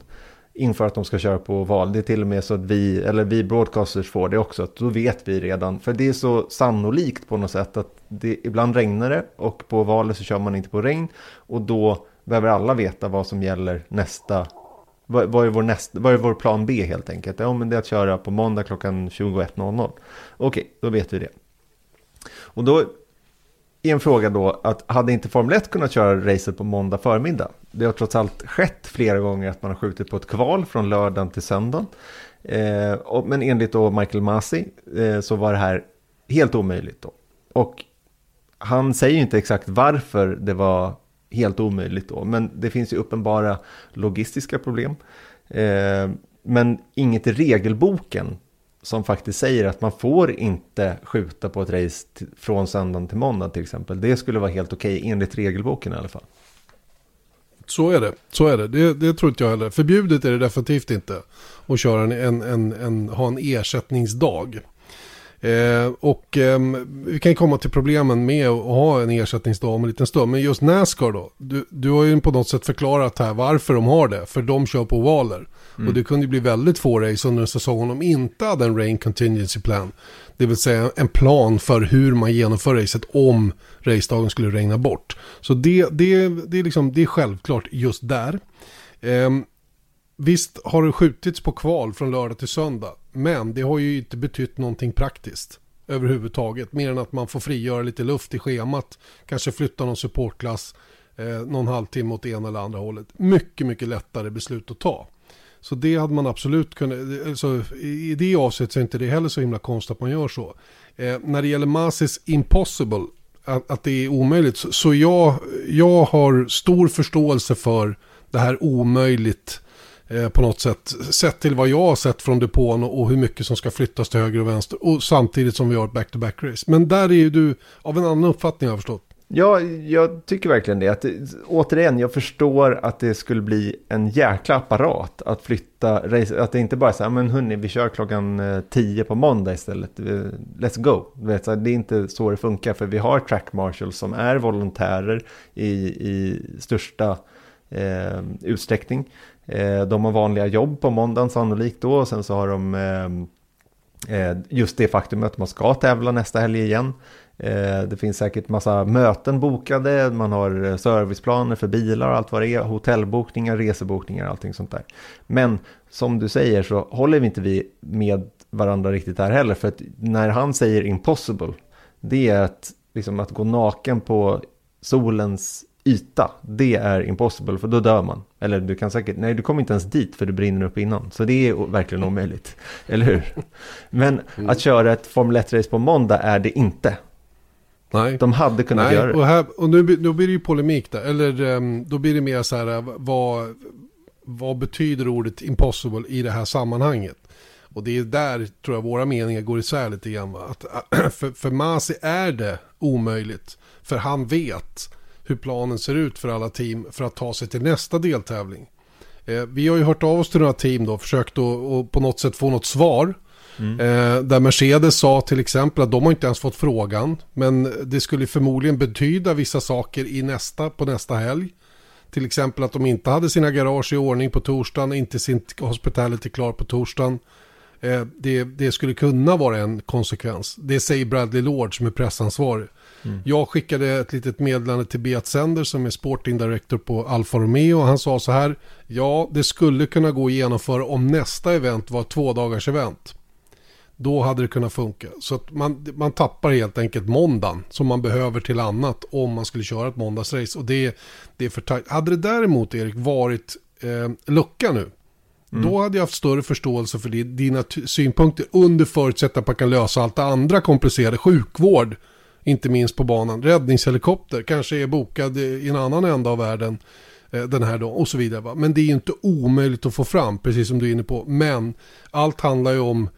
inför att de ska köra på val. Det är till och med så att vi, eller vi broadcasters får det också, att då vet vi redan. För det är så sannolikt på något sätt att det, ibland regnar det och på valet så kör man inte på regn. Och då behöver alla veta vad som gäller nästa, vad, vad, är, vår nästa, vad är vår plan B helt enkelt? Ja, men det är att köra på måndag klockan 21.00. Okej, då vet vi det. Och då är en fråga då att hade inte Formel 1 kunnat köra racet på måndag förmiddag? Det har trots allt skett flera gånger att man har skjutit på ett kval från lördagen till söndagen. Eh, och, men enligt då Michael Masi eh, så var det här helt omöjligt då. Och han säger ju inte exakt varför det var helt omöjligt då, men det finns ju uppenbara logistiska problem. Eh, men inget i regelboken som faktiskt säger att man får inte skjuta på ett race från söndagen till måndag till exempel. Det skulle vara helt okej okay, enligt regelboken i alla fall. Så är det, så är det. det. Det tror inte jag heller. Förbjudet är det definitivt inte att köra en, en, en, en ha en ersättningsdag. Eh, och eh, vi kan komma till problemen med att ha en ersättningsdag om en liten stund. Men just Nascar då. Du, du har ju på något sätt förklarat här varför de har det. För de kör på ovaler. Mm. Och det kunde ju bli väldigt få race under en säsong om de inte hade en rain contingency plan. Det vill säga en plan för hur man genomför racet om racedagen skulle regna bort. Så det, det, det, är, liksom, det är självklart just där. Eh, visst har det skjutits på kval från lördag till söndag. Men det har ju inte betytt någonting praktiskt överhuvudtaget. Mer än att man får frigöra lite luft i schemat. Kanske flytta någon supportklass eh, någon halvtimme åt ena eller andra hållet. Mycket, mycket lättare beslut att ta. Så det hade man absolut kunnat, alltså, i det avseendet så är inte det heller så himla konstigt att man gör så. Eh, när det gäller Masis Impossible, att, att, det är omöjligt, så, så jag, jag har stor förståelse för det här omöjligt eh, på något sätt. Sett till vad jag har sett från depån och, och hur mycket som ska flyttas till höger och vänster. Och samtidigt som vi har ett back-to-back race. Men där är ju du av en annan uppfattning har jag förstått. Ja, jag tycker verkligen det. Att, återigen, jag förstår att det skulle bli en jäkla apparat att flytta, att det inte bara är så här, men hörni, vi kör klockan eh, 10 på måndag istället, let's go. Det är inte så det funkar, för vi har track marshals som är volontärer i, i största eh, utsträckning. Eh, de har vanliga jobb på måndagen sannolikt då, och sen så har de eh, eh just det faktum att man ska tävla nästa helg igen. Eh, det finns säkert massa möten bokade, man har eh, serviceplaner för bilar och allt vad det är, hotellbokningar, resebokningar och allting sånt där. Men som du säger så håller vi inte vi med varandra riktigt där heller, för att när han säger impossible, det är att, liksom, att gå naken på solens yta, det är impossible, för då dör man. Eller du kan säkert, nej du kommer inte ens dit för du brinner upp innan. Så det är verkligen omöjligt, eller hur? Men mm. att köra ett Formel 1-race på måndag är det inte. Nej. De hade kunnat Nej, göra det. Och, här, och nu, då blir det ju polemik där. Eller um, då blir det mer så här, vad, vad betyder ordet impossible i det här sammanhanget? Och det är där tror jag våra meningar går isär lite grann. Att, för, för Masi är det omöjligt. För han vet hur planen ser ut för alla team för att ta sig till nästa deltävling. Eh, vi har ju hört av oss till några team då, försökt att på något sätt få något svar. Mm. Eh, där Mercedes sa till exempel att de har inte ens fått frågan. Men det skulle förmodligen betyda vissa saker i nästa, på nästa helg. Till exempel att de inte hade sina garage i ordning på torsdagen, inte sin hospitality klar på torsdagen. Eh, det, det, skulle kunna vara en konsekvens. Det säger Bradley Lord som är pressansvarig. Mm. Jag skickade ett litet meddelande till Beat Sender som är sporting director på Alfa Romeo. Han sa så här. Ja, det skulle kunna gå att genomföra om nästa event var två dagars event. Då hade det kunnat funka. Så att man, man tappar helt enkelt måndagen som man behöver till annat om man skulle köra ett måndagsrace. Och det, det är för tajt. Hade det däremot, Erik, varit eh, lucka nu. Mm. Då hade jag haft större förståelse för dina synpunkter under förutsättning att man kan lösa allt det andra komplicerade. Sjukvård, Inte minst på banan. Räddningshelikopter kanske är bokad i en annan ända av världen eh, den här dagen och så vidare. Va? Men det är ju inte omöjligt att få fram, precis som du är inne på. Men allt handlar ju om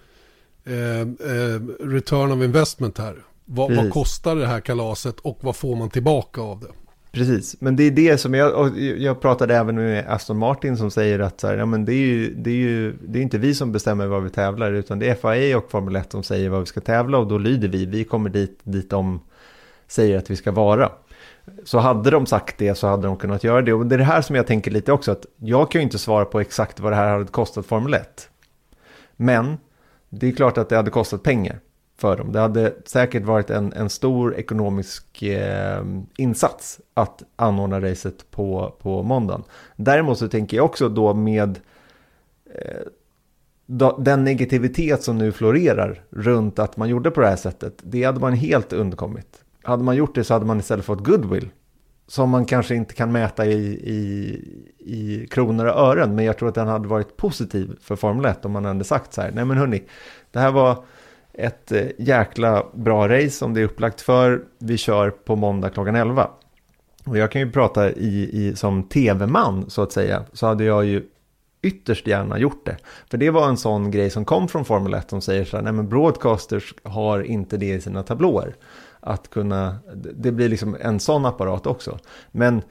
eh, eh, return of investment här. Vad, vad, kostar det här kalaset och vad får man tillbaka av det? Precis, men det är det som jag, jag pratade även med Aston Martin som säger att så här, ja, men det, är ju, det, är ju, det är inte vi som bestämmer vad vi tävlar utan det är FAA och Formel 1 som säger vad vi ska tävla och då lyder vi, vi kommer dit, dit de säger att vi ska vara. Så hade de sagt det så hade de kunnat göra det och det är det här som jag tänker lite också att jag kan ju inte svara på exakt vad det här hade kostat Formel 1. Men det är klart att det hade kostat pengar för dem. Det hade säkert varit en, en stor ekonomisk eh, insats att anordna racet på, på måndagen. Däremot så tänker jag också då med eh, då, den negativitet som nu florerar runt att man gjorde på det här sättet, det hade man helt undkommit. Hade man gjort det så hade man istället fått goodwill. Som man kanske inte kan mäta i, i, i kronor och ören, men jag tror att den hade varit positiv för Formel 1 om man hade sagt så här, nej men hörni, det här var ett eh, jäkla bra race som det är upplagt för. Vi kör på måndag klockan 11. Och jag kan ju prata i, i, som tv-man så att säga. Så hade jag ju ytterst gärna gjort det. För det var en sån grej som kom från Formel 1 som säger så här, nej men broadcasters har inte det i sina tablåer. Att kunna, det blir liksom en sån apparat också. Men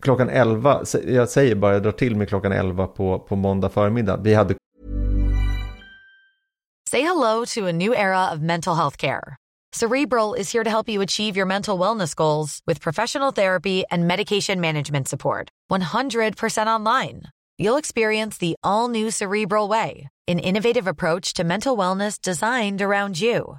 klockan 11, jag säger bara, jag drar till med klockan 11 på, på måndag förmiddag. Vi hade Say hello to a new era of mental health care. Cerebral is here to help you achieve your mental wellness goals with professional therapy and medication management support. 100% online. You'll experience the all new Cerebral Way, an innovative approach to mental wellness designed around you.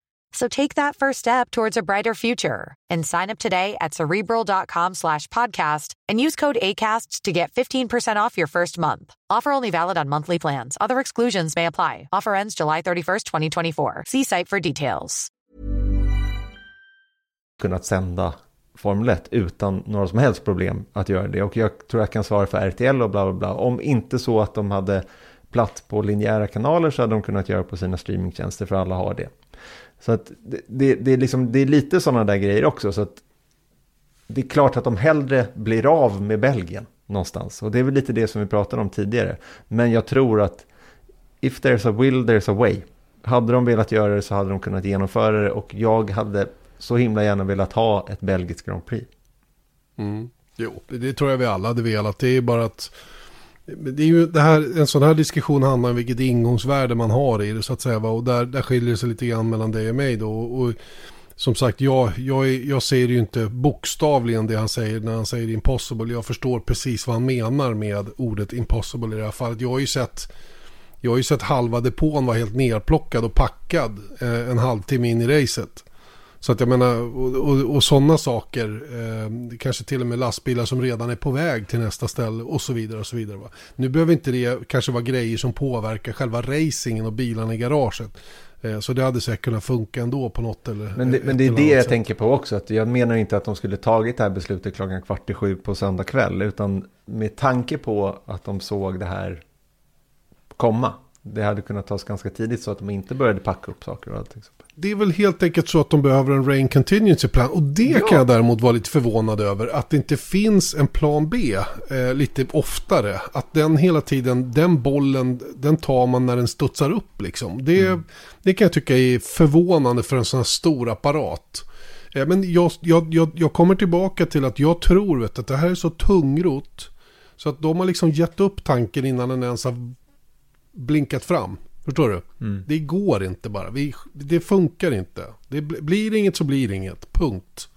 So take that first step towards a brighter future and sign up today at cerebral.com slash podcast and use code ACasts to get 15% off your first month. Offer only valid on monthly plans. Other exclusions may apply. Offer ends July 31st, 2024. See site for details. Kunnat sända Formel 1 utan några som helst problem att göra det. Och jag tror jag kan svara för RTL och bla bla bla. Om inte så att de hade platt på linjära kanaler så hade de kunnat göra på sina streamingtjänster för alla har det. Så att det, det, det är, liksom, det är lite sådana där grejer också. Så att det är klart att de hellre blir av med Belgien någonstans. Och det är väl lite det som vi pratade om tidigare. Men jag tror att if there's a will, there's a way. Hade de velat göra det så hade de kunnat genomföra det och jag hade så himla gärna velat ha ett belgiskt Grand Prix. Mm. Jo, det tror jag vi alla hade velat. Det är bara att det är ju det här, en sån här diskussion handlar om vilket ingångsvärde man har i det så att säga. Och där, där skiljer det sig lite grann mellan dig och mig då. Och, som sagt, jag, jag, jag ser ju inte bokstavligen det han säger när han säger impossible. Jag förstår precis vad han menar med ordet impossible i det här fallet. Jag har ju sett, jag har ju sett halva depån vara helt nerplockad och packad eh, en halvtimme in i racet. Så att jag menar, och, och, och sådana saker, eh, kanske till och med lastbilar som redan är på väg till nästa ställe och så vidare och så vidare. Va? Nu behöver inte det kanske vara grejer som påverkar själva racingen och bilarna i garaget. Eh, så det hade säkert kunnat funka ändå på något eller Men det, men det är det jag sätt. tänker på också. Att jag menar inte att de skulle tagit det här beslutet klockan kvart i sju på söndag kväll. Utan med tanke på att de såg det här komma. Det hade kunnat tas ganska tidigt så att de inte började packa upp saker och allting det är väl helt enkelt så att de behöver en rain contingency plan. Och det ja. kan jag däremot vara lite förvånad över. Att det inte finns en plan B eh, lite oftare. Att den hela tiden, den bollen, den tar man när den studsar upp liksom. Det, mm. det kan jag tycka är förvånande för en sån här stor apparat. Eh, men jag, jag, jag, jag, kommer tillbaka till att jag tror vet, att det här är så tungrot. Så att de har liksom gett upp tanken innan den ens har blinkat fram. Förstår du? Mm. Det går inte bara. Vi, det funkar inte. Det blir inget så blir inget. Punkt.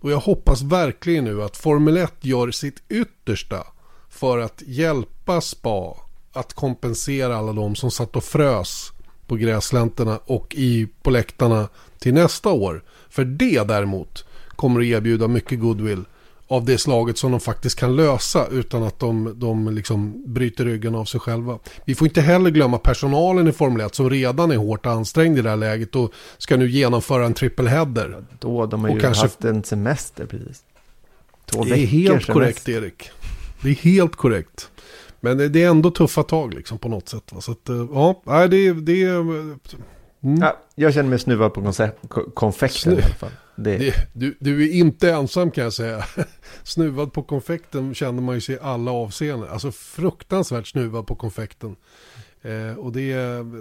Och jag hoppas verkligen nu att Formel 1 gör sitt yttersta för att hjälpa Spa att kompensera alla de som satt och frös på gräslänterna och i, på läktarna till nästa år. För det däremot kommer att erbjuda mycket goodwill av det slaget som de faktiskt kan lösa utan att de, de liksom bryter ryggen av sig själva. Vi får inte heller glömma personalen i Formel 1 som redan är hårt ansträngd i det här läget och ska nu genomföra en trippelheader. Ja, då, de har ju kanske... haft en semester precis. Två det är helt semester. korrekt Erik. Det är helt korrekt. Men det är ändå tuffa tag liksom på något sätt. Va? Så att, eh, ja, det, det är... Mm. Ja, jag känner mig snuvad på konfekten Snu... i alla fall. Det... Du, du, är inte ensam kan jag säga. snuvad på konfekten känner man ju sig i alla avseenden. Alltså fruktansvärt snuvad på konfekten. Eh, och det,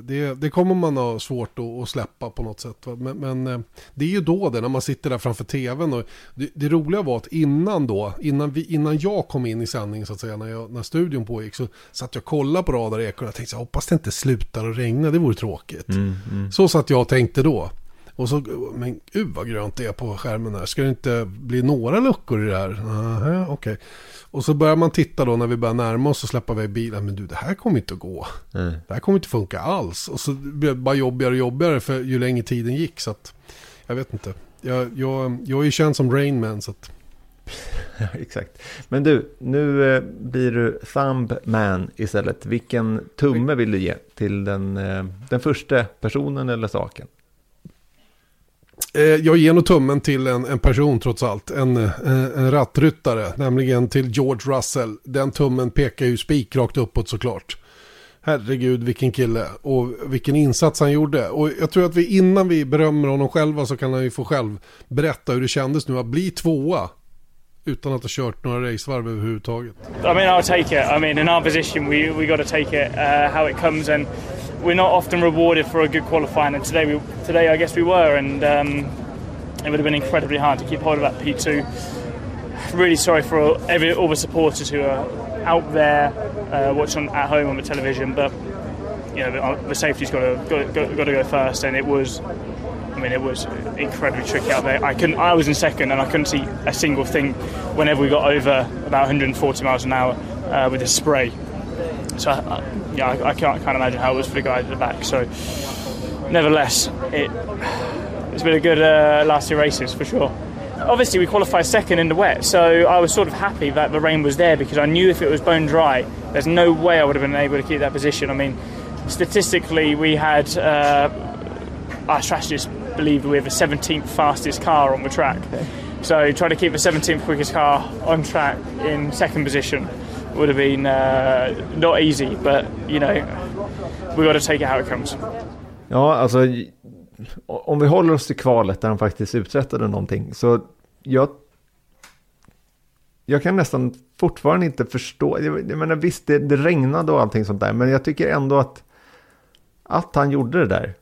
det, det kommer man ha svårt att, att släppa på något sätt. Men, men eh, det är ju då det, när man sitter där framför tvn. Och det, det, roliga var att innan då, innan, vi, innan jag kom in i sändning så att säga, när, jag, när studion pågick, så satt jag och kollade på Radar Ekon och tänkte, jag hoppas det inte slutar att regna, det vore tråkigt. Mm, mm. Så satt jag och tänkte då. Och så, men gud vad grönt det är på skärmen här. Ska det inte bli några luckor i det här? Aha, okej. Okay. Och så börjar man titta då när vi börjar närma oss och släppa iväg bilen. Men du, det här kommer inte att gå. Mm. Det här kommer inte funka alls. Och så blev det bara jobbigare och jobbigare för ju längre tiden gick. Så att, jag vet inte. Jag, jag, jag är ju känd som Rainman så att... Exakt. Men du, nu eh, blir du Thumbman istället. Vilken tumme vill du ge till den, eh, den första personen eller saken? Eh, jag ger nog tummen till en, en person trots allt. En, eh, en rattryttare, nämligen till George Russell. Den tummen pekar ju spikrakt uppåt såklart. Herregud vilken kille och vilken insats han gjorde. Och jag tror att vi innan vi berömmer honom själva så kan han ju få själv berätta hur det kändes nu att bli tvåa utan att ha kört några racevarv överhuvudtaget. I mean I'll take it. I mean in our position we we got to take it uh, how it comes and we're not often rewarded for a good qualifying, and today we today I guess we were, and um, it would have been incredibly hard to keep hold of that P2. Really sorry for every, all the supporters who are out there uh, watching at home on the television, but you know the, uh, the safety's got to got, got, got to go first, and it was. I mean, it was incredibly tricky out there. I couldn't. I was in second, and I couldn't see a single thing. Whenever we got over about 140 miles an hour uh, with the spray, so I, yeah, I, I, can't, can't imagine how it was for the guy at the back. So, nevertheless, it, it's been a good uh, last two races for sure. Obviously, we qualified second in the wet, so I was sort of happy that the rain was there because I knew if it was bone dry, there's no way I would have been able to keep that position. I mean, statistically, we had uh, our strategists believe we have the 17th fastest car on the track. Okay. So, trying to keep the 17th quickest car on track in second position would have been uh, not easy, but you know, we got to take it how it comes. Ja, alltså om vi håller oss till kvalet där han faktiskt uträttade någonting, så jag, jag kan nästan fortfarande inte förstå, jag, jag menar visst det, det regnade och allting sånt där, men jag tycker ändå att, att han gjorde det där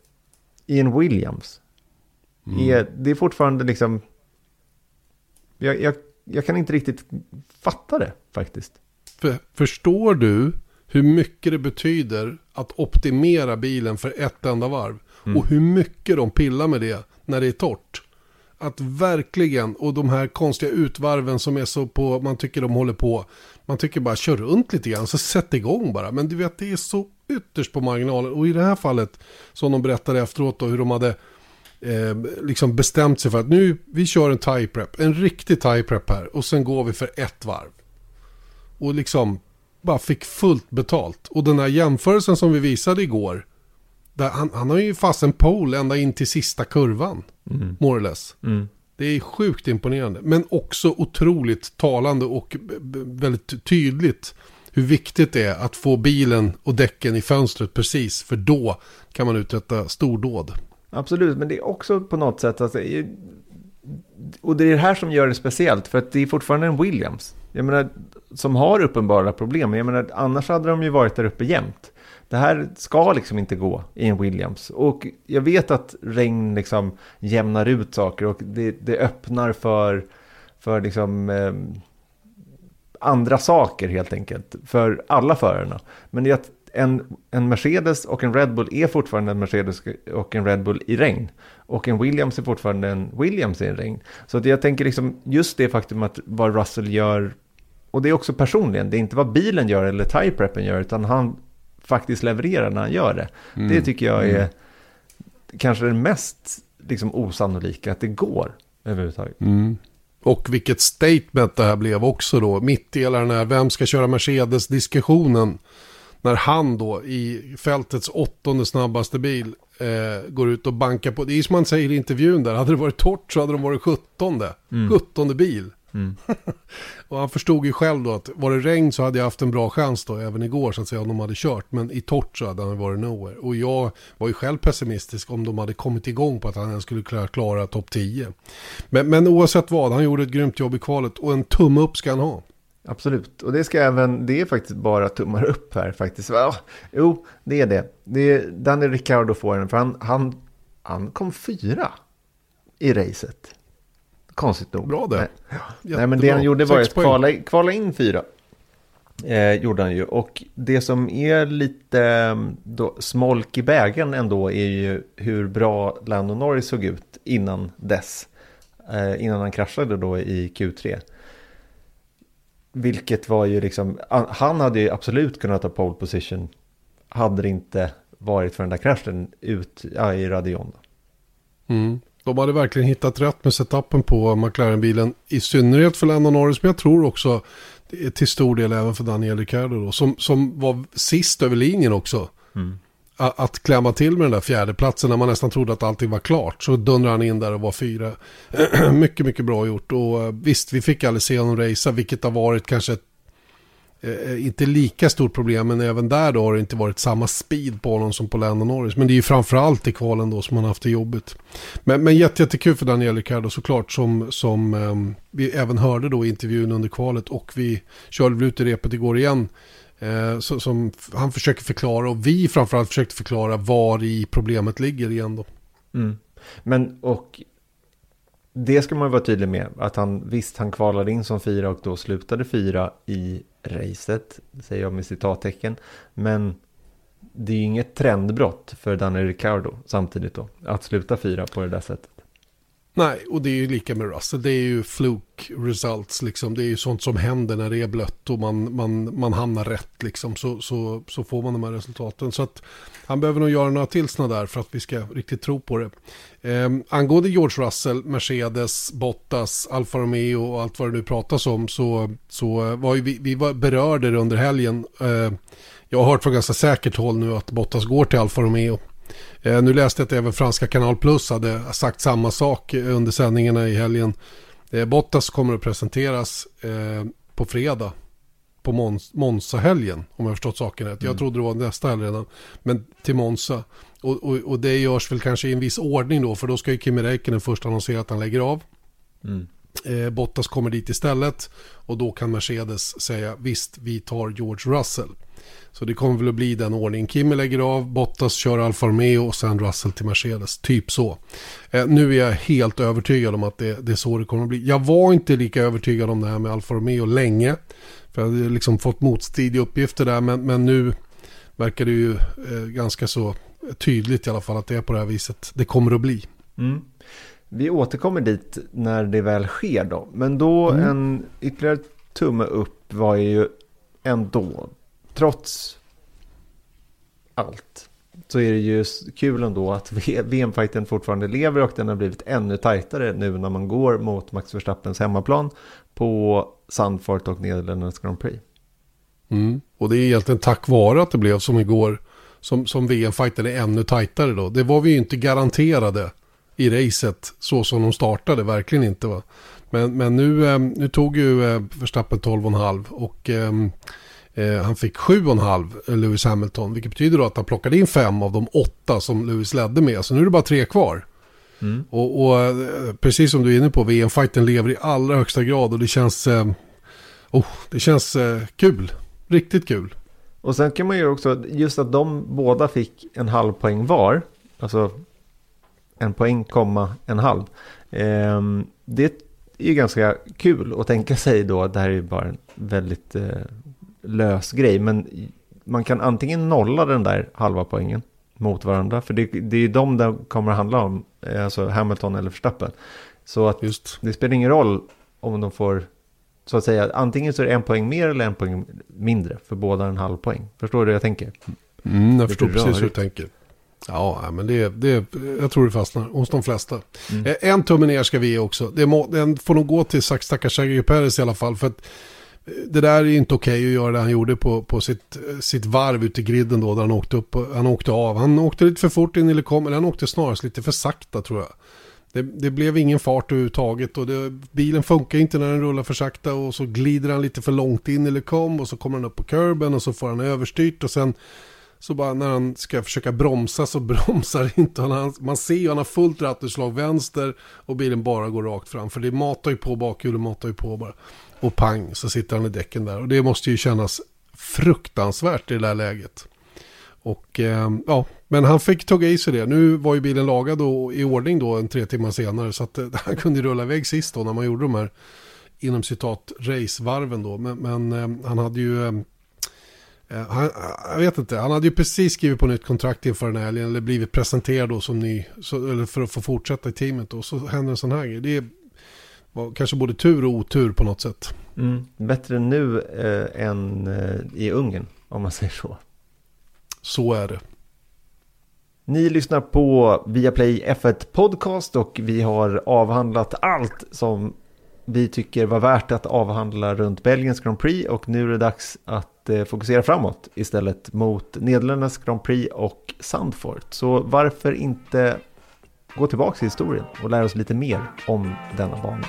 i en Williams, mm. är, det är fortfarande liksom, jag, jag, jag kan inte riktigt fatta det faktiskt. För, förstår du hur mycket det betyder att optimera bilen för ett enda varv? Mm. Och hur mycket de pillar med det när det är torrt? Att verkligen, och de här konstiga utvarven som är så på, man tycker de håller på, man tycker bara kör runt lite grann, så sätt igång bara. Men du vet, det är så ytterst på marginalen. Och i det här fallet, som de berättade efteråt då, hur de hade eh, liksom bestämt sig för att nu, vi kör en tie prep, en riktig tie prep här, och sen går vi för ett varv och liksom bara fick fullt betalt. Och den här jämförelsen som vi visade igår, där han, han har ju fast en pole ända in till sista kurvan, mm. more or less. Mm. Det är sjukt imponerande, men också otroligt talande och väldigt tydligt hur viktigt det är att få bilen och däcken i fönstret precis, för då kan man uträtta stordåd. Absolut, men det är också på något sätt, alltså, och det är det här som gör det speciellt, för att det är fortfarande en Williams. Jag menar, som har uppenbara problem. Jag menar, annars hade de ju varit där uppe jämt. Det här ska liksom inte gå i en Williams. Och jag vet att regn liksom jämnar ut saker och det, det öppnar för, för liksom, eh, andra saker helt enkelt. För alla förarna. Men jag en, en Mercedes och en Red Bull är fortfarande en Mercedes och en Red Bull i regn. Och en Williams är fortfarande en Williams i en regn. Så att jag tänker liksom just det faktum att vad Russell gör och det är också personligen, det är inte vad bilen gör eller tie-preppen gör, utan han faktiskt levererar när han gör det. Mm. Det tycker jag är mm. kanske det mest liksom, osannolika, att det går överhuvudtaget. Mm. Och vilket statement det här blev också då. Mitt i hela den här vem ska köra Mercedes-diskussionen. När han då i fältets åttonde snabbaste bil eh, går ut och bankar på. Det är som man säger i intervjun där. Hade det varit torrt så hade de varit sjuttonde. Mm. Sjuttonde bil. Mm. och han förstod ju själv då att var det regn så hade jag haft en bra chans då även igår så att säga om de hade kört. Men i torrt så hade han varit nowhere. Och jag var ju själv pessimistisk om de hade kommit igång på att han ens skulle klara, klara topp 10. Men, men oavsett vad, han gjorde ett grymt jobb i kvalet och en tumme upp ska han ha. Absolut, och det ska även, det är faktiskt bara tummar upp här faktiskt. Ja, jo, det är det. det är, Daniel Ricciardo får den, för han, han, han kom fyra i racet. Konstigt nog. Bra det. Nej, Nej men det han gjorde var att kvala, kvala in fyra. Eh, gjorde han ju. Och det som är lite mm, då, smolk i bägaren ändå är ju hur bra Lando Norris såg ut innan dess. Eh, innan han kraschade då i Q3. Vilket var ju liksom, han hade ju absolut kunnat ta pole position. Hade det inte varit för den där kraschen ut ja, i Radion. Mm. De hade verkligen hittat rätt med setupen på McLaren-bilen. I synnerhet för Lando Norris, men jag tror också till stor del även för Daniel Ricciardo då, som, som var sist över linjen också. Mm. Att, klämma till med den där fjärdeplatsen när man nästan trodde att allting var klart. Så dundrade han in där och var fyra. mycket, mycket bra gjort. Och eh, visst, vi fick aldrig se honom racea, vilket har varit kanske ett eh, eh, inte lika stort problem, men även där då har det inte varit samma speed på honom som på Lando Norris. Men det är ju framförallt i kvalen då som han haft det jobbigt. Men, men jätte, jättekul för Daniel Ricciardo såklart, som, som eh, vi även hörde då i intervjun under kvalet och vi körde väl ut i repet igår igen. Eh, så, som han försöker förklara och vi framförallt försökte förklara var i problemet ligger igen då. Mm. Men och det ska man vara tydlig med. Att han visst, han kvalade in som fyra och då slutade fyra i racet. Säger jag med citattecken. Men det är ju inget trendbrott för Daniel Ricciardo samtidigt då. Att sluta fyra på det där sättet. Nej, och det är ju lika med Russell. Det är ju fluke results liksom. Det är ju sånt som händer när det är blött och man, man, man hamnar rätt liksom. Så, så, så får man de här resultaten. Så att han behöver nog göra några till sådana där för att vi ska riktigt tro på det. Eh, angående George Russell, Mercedes, Bottas, Alfa Romeo och allt vad det nu pratas om så, så eh, var ju vi, vi var berörde det under helgen. Eh, jag har hört från ganska säkert håll nu att Bottas går till Alfa Romeo. Eh, nu läste jag att även franska Kanal Plus hade sagt samma sak under sändningarna i helgen. Eh, Bottas kommer att presenteras eh, på fredag på Mons Monza-helgen, om jag förstått saken rätt. Mm. Jag trodde det var nästa helg redan, men till Monza. Och, och, och, det görs väl kanske i en viss ordning då, för då ska ju Kimi Räikkönen först annonsera att han lägger av. Mm. Eh, Bottas kommer dit istället och då kan Mercedes säga visst, vi tar George Russell. Så det kommer väl att bli den ordningen. Kimi lägger av, Bottas kör Alfa Romeo och sen Russell till Mercedes. Typ så. Eh, nu är jag helt övertygad om att det, det, är så det kommer att bli. Jag var inte lika övertygad om det här med Alfa Romeo länge. För jag hade liksom fått motstridiga uppgifter där. Men, men nu verkar det ju eh, ganska så tydligt i alla fall att det är på det här viset. Det kommer att bli. Mm. Vi återkommer dit när det väl sker då. Men då mm. en ytterligare tumme upp var ju ändå trots allt så är det ju kul ändå att VM-fighten fortfarande lever och den har blivit ännu tajtare nu när man går mot Max Verstappens hemmaplan på Sandfort och Nederländernas Grand Prix. Mm. Och det är egentligen tack vare att det blev som igår som, som VM-fighten är ännu tajtare då. Det var vi ju inte garanterade i racet så som de startade, verkligen inte va. Men, men nu, eh, nu tog ju eh, Verstappen 12,5 och eh, Eh, han fick 7,5 eh, Lewis Hamilton, vilket betyder då att han plockade in fem av de åtta som Lewis ledde med. Så nu är det bara tre kvar. Mm. Och, och, eh, precis som du är inne på, VM-fighten lever i allra högsta grad och det känns, eh, oh, det känns eh, kul. Riktigt kul. Och sen kan man ju också, just att de båda fick en halv poäng var, alltså en poäng, komma en halv. Eh, det är ju ganska kul att tänka sig då att det här är bara en väldigt eh, lös grej. Men man kan antingen nolla den där halva poängen mot varandra. För det, det är de det kommer att handla om. Eh, alltså Hamilton eller Verstappen. Så att Just. det spelar ingen roll om de får, så att säga, antingen så är det en poäng mer eller en poäng mindre. För båda en halv poäng. Förstår du hur jag tänker? Mm, jag förstår precis hur du tänker. Ja, men det, det, jag tror det fastnar hos de flesta. Mm. Eh, en tumme ner ska vi ge också. Det må, den får nog gå till stackars Sergio Perez i alla fall. För att det där är inte okej okay att göra det han gjorde på, på sitt, sitt varv ute i griden då. Där han åkte, upp, han åkte av. Han åkte lite för fort in i kom, eller han åkte snarast lite för sakta tror jag. Det, det, blev ingen fart överhuvudtaget och det, bilen funkar inte när den rullar för sakta och så glider han lite för långt in i kom och så kommer han upp på kurben och så får han överstyrt och sen så bara när han ska försöka bromsa så bromsar inte han. Man ser ju han har fullt rattutslag vänster och bilen bara går rakt fram. För det matar ju på bakhjulet, matar ju på bara. Och pang så sitter han i däcken där. Och det måste ju kännas fruktansvärt i det där läget. Och eh, ja, men han fick tugga i sig det. Nu var ju bilen lagad och i ordning då en tre timmar senare. Så att eh, han kunde rulla iväg sist då när man gjorde de här inom citat racevarven då. Men, men eh, han hade ju Eh, han, jag vet inte, han hade ju precis skrivit på nytt kontrakt inför den här helgen. Eller blivit presenterad då som ny. Så, eller för att få fortsätta i teamet då. Så händer en sån här grej. Det var kanske både tur och otur på något sätt. Mm. Bättre nu eh, än eh, i Ungern, om man säger så. Så är det. Ni lyssnar på Viaplay F1 Podcast och vi har avhandlat allt som vi tycker var värt att avhandla runt Belgiens Grand Prix och nu är det dags att eh, fokusera framåt istället mot Nederländernas Grand Prix och Sandfort. Så varför inte gå tillbaka i historien och lära oss lite mer om denna bana.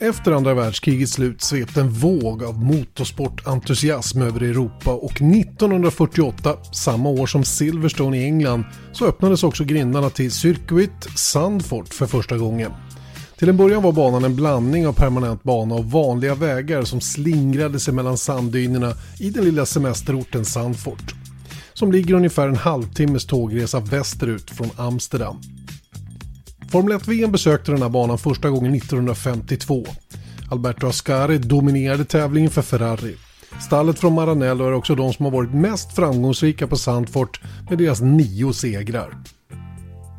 Efter andra världskrigets slut svepte en våg av motorsportentusiasm över Europa och 1948, samma år som Silverstone i England, så öppnades också grindarna till Circuit Sandfort för första gången. Till en början var banan en blandning av permanent bana och vanliga vägar som slingrade sig mellan sanddynerna i den lilla semesterorten Sandfort. Som ligger ungefär en halvtimmes tågresa västerut från Amsterdam. Formel 1-VM besökte den här banan första gången 1952. Alberto Ascari dominerade tävlingen för Ferrari. Stallet från Maranello är också de som har varit mest framgångsrika på Sandfort med deras nio segrar.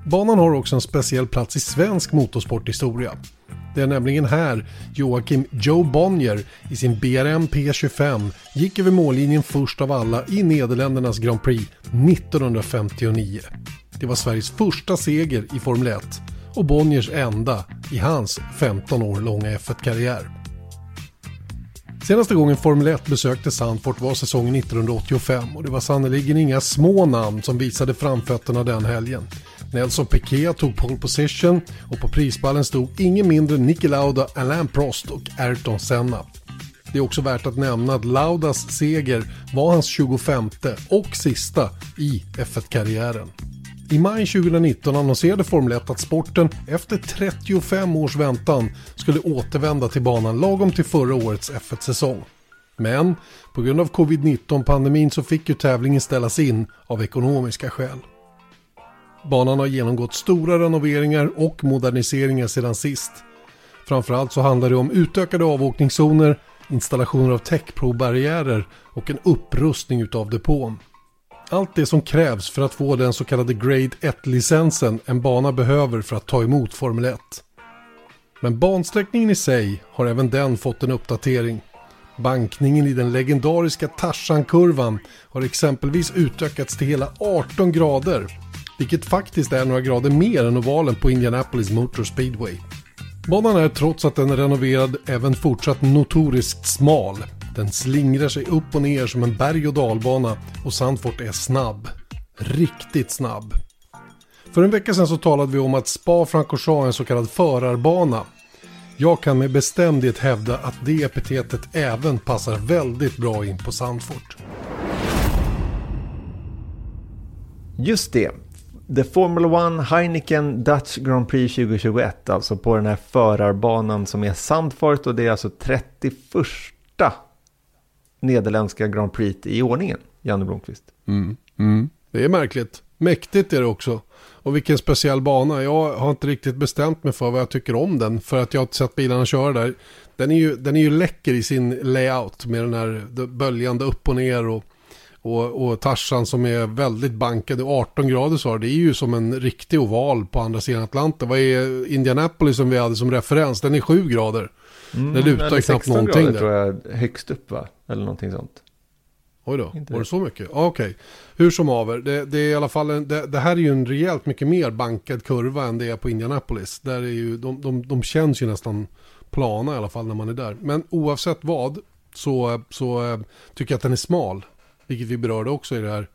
Banan har också en speciell plats i svensk motorsporthistoria. Det är nämligen här Joakim Joe Bonnier i sin BRM P25 gick över mållinjen först av alla i Nederländernas Grand Prix 1959. Det var Sveriges första seger i Formel 1 och Bonniers enda i hans 15 år långa F1-karriär. Senaste gången Formel 1 besökte Sandfort var säsongen 1985 och det var sannerligen inga små namn som visade framfötterna den helgen. Nelson alltså Piquet tog pole position och på prisballen stod ingen mindre än Niki Lauda, Alain Prost och Ayrton Senna. Det är också värt att nämna att Laudas seger var hans 25 och sista i F1-karriären. I maj 2019 annonserade Formel 1 att sporten efter 35 års väntan skulle återvända till banan lagom till förra årets F1-säsong. Men på grund av covid-19-pandemin så fick ju tävlingen ställas in av ekonomiska skäl. Banan har genomgått stora renoveringar och moderniseringar sedan sist. Framförallt så handlar det om utökade avåkningszoner, installationer av täckprovbarriärer och en upprustning utav depån. Allt det som krävs för att få den så kallade Grade 1-licensen en bana behöver för att ta emot Formel 1. Men bansträckningen i sig har även den fått en uppdatering. Bankningen i den legendariska Tarzan-kurvan har exempelvis utökats till hela 18 grader vilket faktiskt är några grader mer än ovalen på Indianapolis Motor Speedway. Banan är trots att den är renoverad även fortsatt notoriskt smal. Den slingrar sig upp och ner som en berg och dalbana och Sandfort är snabb. Riktigt snabb. För en vecka sedan så talade vi om att Spa-Francorchamps är en så kallad förarbana. Jag kan med bestämdhet hävda att det epitetet även passar väldigt bra in på Sandfort. Just det, The Formula One Heineken Dutch Grand Prix 2021, alltså på den här förarbanan som är Sandfort och det är alltså 31 nederländska Grand Prix i ordningen, Janne Blomqvist. Mm, mm. Det är märkligt. Mäktigt är det också. Och vilken speciell bana. Jag har inte riktigt bestämt mig för vad jag tycker om den. För att jag har inte sett bilarna köra där. Den är ju, den är ju läcker i sin layout med den här böljande upp och ner och och, och Tarsan som är väldigt bankad, 18 grader så det är ju som en riktig oval på andra sidan Atlanten. Vad är Indianapolis som vi hade som referens? Den är 7 grader. Mm, det lutar knappt någonting grader, där. tror jag högst upp va? Eller någonting sånt. Oj då, inte var det så mycket? Okej, okay. hur som haver, det, det, är i alla fall en, det, det, här är ju en rejält mycket mer bankad kurva än det är på Indianapolis. Där är ju, de, de, de känns ju nästan plana i alla fall när man är där. Men oavsett vad så, så eh, tycker jag att den är smal. Vilket vi berörde också i det här,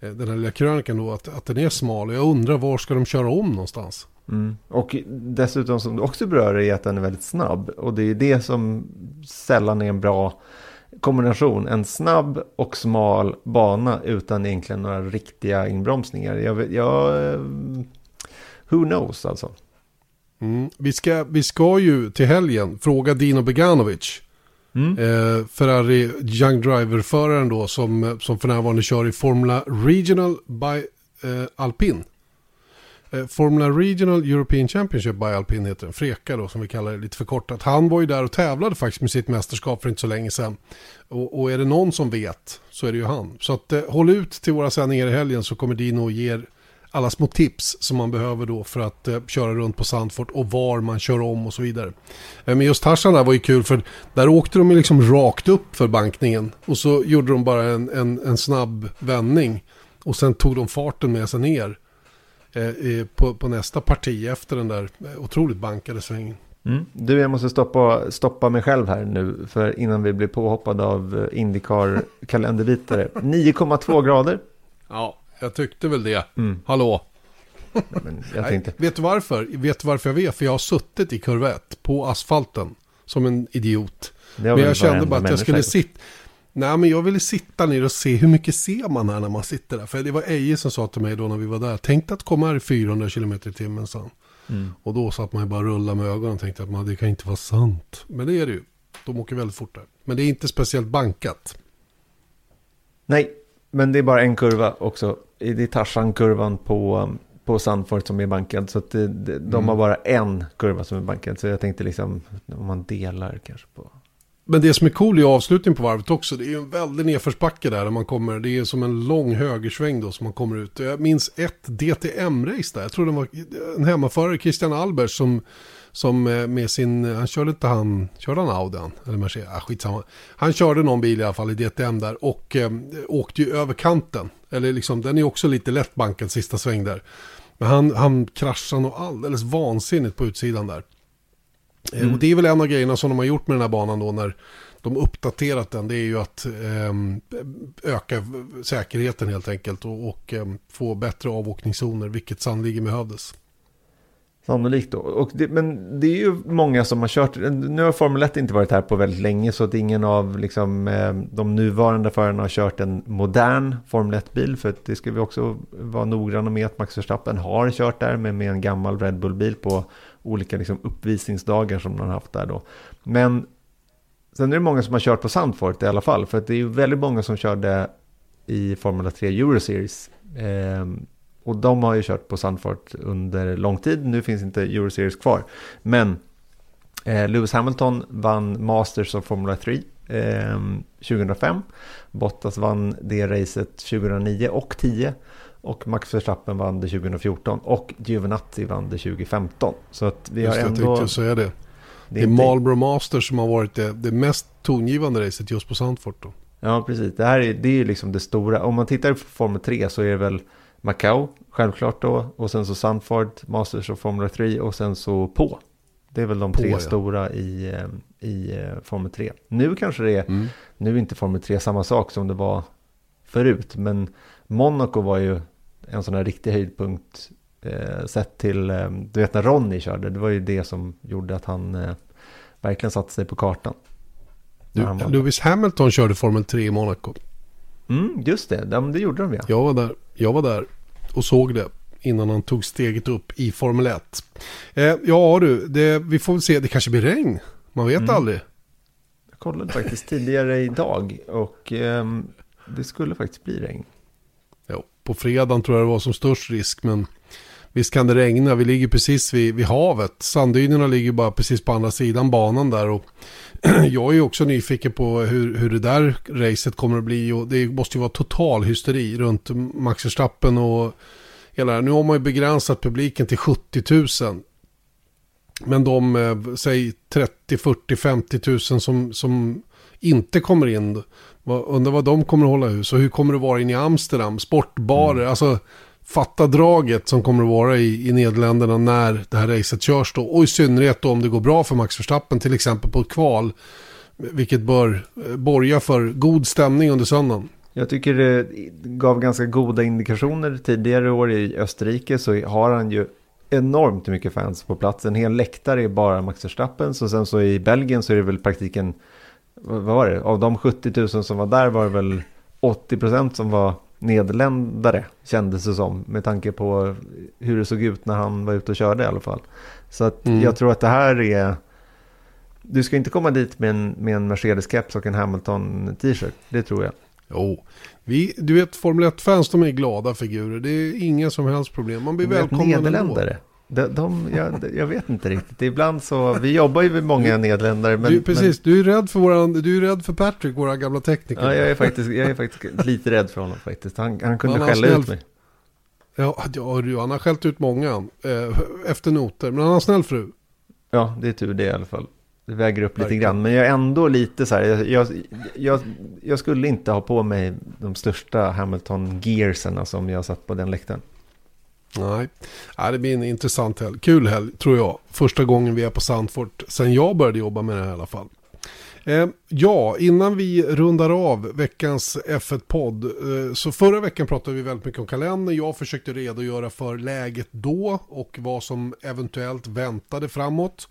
eh, den här lilla krönikan då, att, att den är smal. Jag undrar var ska de köra om någonstans? Mm. Och dessutom som du också berör är att den är väldigt snabb. Och det är det som sällan är en bra kombination. En snabb och smal bana utan egentligen några riktiga inbromsningar. Jag, jag, eh, who knows alltså. Mm. Vi, ska, vi ska ju till helgen fråga Dino Beganovic. Mm. Eh, Ferrari Young Driver-föraren då som, som för närvarande kör i Formula Regional by eh, Alpin. Eh, Formula Regional European Championship by Alpin heter den, Freka då som vi kallar det lite förkortat. Han var ju där och tävlade faktiskt med sitt mästerskap för inte så länge sedan. Och, och är det någon som vet så är det ju han. Så att, eh, håll ut till våra sändningar i helgen så kommer Dino och ger alla små tips som man behöver då för att eh, köra runt på Sandfort och var man kör om och så vidare. Eh, men just Tarzan där var ju kul för där åkte de liksom rakt upp för bankningen och så gjorde de bara en, en, en snabb vändning och sen tog de farten med sig ner eh, på, på nästa parti efter den där eh, otroligt bankade svängen. Mm. Du, jag måste stoppa, stoppa mig själv här nu för innan vi blir påhoppade av eh, Indycar kalenderbitare. 9,2 grader. Ja, jag tyckte väl det. Mm. Hallå? tänkte... Nej, vet du varför? Vet du varför jag vet? För jag har suttit i kurvett på asfalten som en idiot. Men jag kände bara att jag skulle sitta... Nej, men jag ville sitta ner och se hur mycket ser man här när man sitter där. För det var Eje som sa till mig då när vi var där. Tänk att komma här i 400 km i timmen, sa mm. Och då satt man ju bara rulla med ögonen och tänkte att man, det kan inte vara sant. Men det är det ju. De åker väldigt fort där. Men det är inte speciellt bankat. Nej, men det är bara en kurva också. Det är Tarzan-kurvan på, på Sandford som är bankad. Så att det, det, de mm. har bara en kurva som är bankad. Så jag tänkte liksom om man delar kanske på... Men det som är cool i avslutningen på varvet också, det är en väldig nedförsbacke där, där man kommer, det är som en lång högersväng då som man kommer ut. Jag minns ett DTM-race där, jag tror det var en hemmaförare, Christian Albers, som som eh, med sin, han körde inte han, körde han Auden? Eller Mercedes? Ah, skitsamma. Han körde någon bil i alla fall i DTM där och eh, åkte ju över kanten. Eller liksom, den är också lite lätt bankad sista sväng där. Men han, han kraschade nog alldeles vansinnigt på utsidan där. Eh, mm. Och det är väl en av grejerna som de har gjort med den här banan då när de uppdaterat den. Det är ju att eh, öka säkerheten helt enkelt och, och eh, få bättre avåkningszoner, vilket sannolikt behövdes. Sannolikt då. Och det, men det är ju många som har kört, nu har Formel 1 inte varit här på väldigt länge så att ingen av liksom, eh, de nuvarande förarna har kört en modern Formel 1-bil. För det ska vi också vara noggranna med att Max Verstappen har kört där med, med en gammal Red Bull-bil på olika liksom, uppvisningsdagar som de har haft där då. Men sen är det många som har kört på Sandfort i alla fall. För att det är ju väldigt många som körde i Formel 3 Euro Series. Eh, och de har ju kört på Sandfort under lång tid. Nu finns inte Euroseries kvar. Men eh, Lewis Hamilton vann Masters of Formula 3 eh, 2005. Bottas vann det racet 2009 och 10. Och Max Verstappen vann det 2014 och Giovinazzi vann det 2015. Så att vi Just har ändå... Jag tänkte säga det. Det är, det är Marlboro Masters som har varit det, det mest tongivande racet just på Sandfort då. Ja, precis. Det här är, det är liksom det stora. Om man tittar på Formel 3 så är det väl Macau, självklart då. Och sen så Sanford, Masters of Formula 3 och sen så på. Det är väl de tre på, ja. stora i, eh, i eh, Formel 3. Nu kanske det är, mm. nu är inte Formel 3 samma sak som det var förut. Men Monaco var ju en sån här riktig höjdpunkt eh, sett till, eh, du vet när Ronny körde, det var ju det som gjorde att han eh, verkligen satte sig på kartan. Du, Lewis Hamilton körde Formel 3 i Monaco. Mm, just det, det gjorde de ja. Jag var där, jag var där och såg det innan han tog steget upp i Formel 1. Eh, ja du, det, vi får väl se, det kanske blir regn. Man vet mm. aldrig. Jag kollade faktiskt tidigare idag och eh, det skulle faktiskt bli regn. Ja, på fredagen tror jag det var som störst risk, men visst kan det regna. Vi ligger precis vid, vid havet. Sanddynerna ligger bara precis på andra sidan banan där. Och jag är ju också nyfiken på hur, hur det där racet kommer att bli. Och det måste ju vara total hysteri runt Max Verstappen och hela Nu har man ju begränsat publiken till 70 000. Men de, eh, säg 30, 40, 50 000 som, som inte kommer in. Undrar vad de kommer att hålla hus och hur kommer det vara in i Amsterdam? Sportbarer, mm. alltså fatta draget som kommer att vara i, i Nederländerna när det här racet körs då. Och i synnerhet då om det går bra för Max Verstappen till exempel på ett kval. Vilket bör eh, borga för god stämning under söndagen. Jag tycker det gav ganska goda indikationer tidigare år i Österrike så har han ju enormt mycket fans på plats. En hel läktare är bara Max Verstappen. Så sen så i Belgien så är det väl praktiken, vad var det? Av de 70 000 som var där var det väl 80 procent som var nederländare kändes det som. Med tanke på hur det såg ut när han var ute och körde i alla fall. Så att mm. jag tror att det här är... Du ska inte komma dit med en, med en Mercedes-keps och en Hamilton-t-shirt. Det tror jag. Jo, vi, du vet Formel 1-fans de är glada figurer. Det är inga som helst problem. Man blir välkommen Nederländare. De, de, jag, jag, vet inte riktigt. Ibland så, vi jobbar ju med många nederländare. Men, du, precis, men, du, är rädd för våran, du är rädd för Patrick, våra gamla tekniker. Ja, jag är faktiskt, jag är faktiskt lite rädd för honom faktiskt. Han, han kunde han skälla snäll, ut mig. Ja, ja, han har skällt ut många eh, efter noter. Men han har snäll fru. Ja, det är tur det i alla fall. Det väger upp lite grann. Men jag är ändå lite så här. Jag, jag, jag, skulle inte ha på mig de största Hamilton-gearsen som jag satt på den läktaren. Nej, det blir en intressant helg. Kul helg, tror jag. Första gången vi är på Sandfort sen jag började jobba med det här i alla fall. Eh, ja, innan vi rundar av veckans F1-podd. Eh, så förra veckan pratade vi väldigt mycket om kalendern. Jag försökte redogöra för läget då och vad som eventuellt väntade framåt.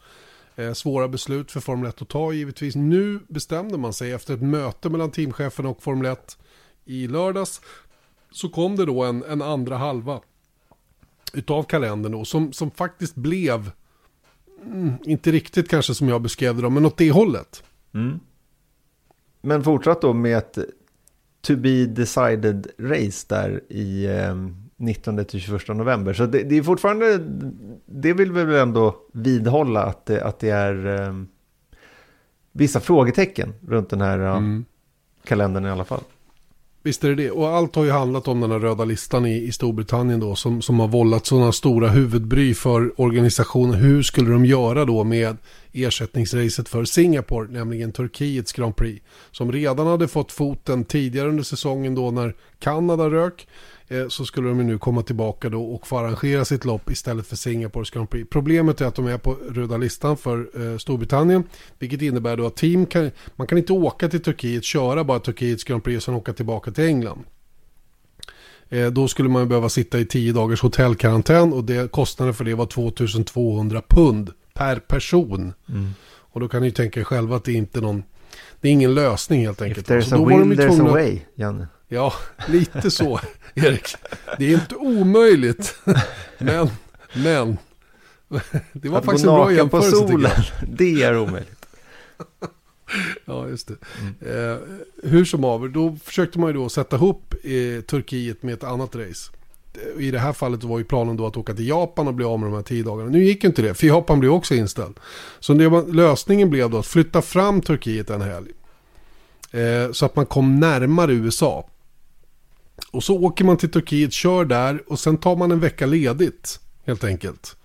Eh, svåra beslut för Formel 1 att ta givetvis. Nu bestämde man sig efter ett möte mellan teamchefen och Formel 1 i lördags. Så kom det då en, en andra halva utav kalendern då, som, som faktiskt blev, mm, inte riktigt kanske som jag beskrev det då, men åt det hållet. Mm. Men fortsatt då med ett to be decided race där i eh, 19 21 november. Så det, det, är fortfarande, det vill vi väl ändå vidhålla att det, att det är eh, vissa frågetecken runt den här mm. kalendern i alla fall. Visst är det det. Och allt har ju handlat om den här röda listan i, i Storbritannien då. Som, som har vållat sådana stora huvudbry för organisationen. Hur skulle de göra då med ersättningsracet för Singapore. Nämligen Turkiets Grand Prix. Som redan hade fått foten tidigare under säsongen då när Kanada rök. Eh, så skulle de nu komma tillbaka då och få arrangera sitt lopp istället för Singapores Grand Prix. Problemet är att de är på röda listan för eh, Storbritannien, vilket innebär då att team kan, man kan inte åka till Turkiet, köra bara Turkiets Grand Prix och sen åka tillbaka till England. Eh, då skulle man behöva sitta i tio dagars hotellkarantän och det, kostnaden för det var 2200 pund per person. Mm. Och då kan ni tänka er själva att det är inte någon, det är ingen lösning helt enkelt. If there's a will, there's a way, Janne. Ja, lite så, Erik. Det är inte omöjligt. Men, men. Det var att faktiskt en bra jämförelse. på solen, det är omöjligt. Ja, just det. Mm. Eh, hur som haver, då försökte man ju då sätta ihop eh, Turkiet med ett annat race. I det här fallet var ju planen då att åka till Japan och bli av med de här tio dagarna. Nu gick inte det, för Japan blev också inställd. Så det var, lösningen blev då att flytta fram Turkiet en helg. Eh, så att man kom närmare USA. Och så åker man till Turkiet, kör där och sen tar man en vecka ledigt helt enkelt.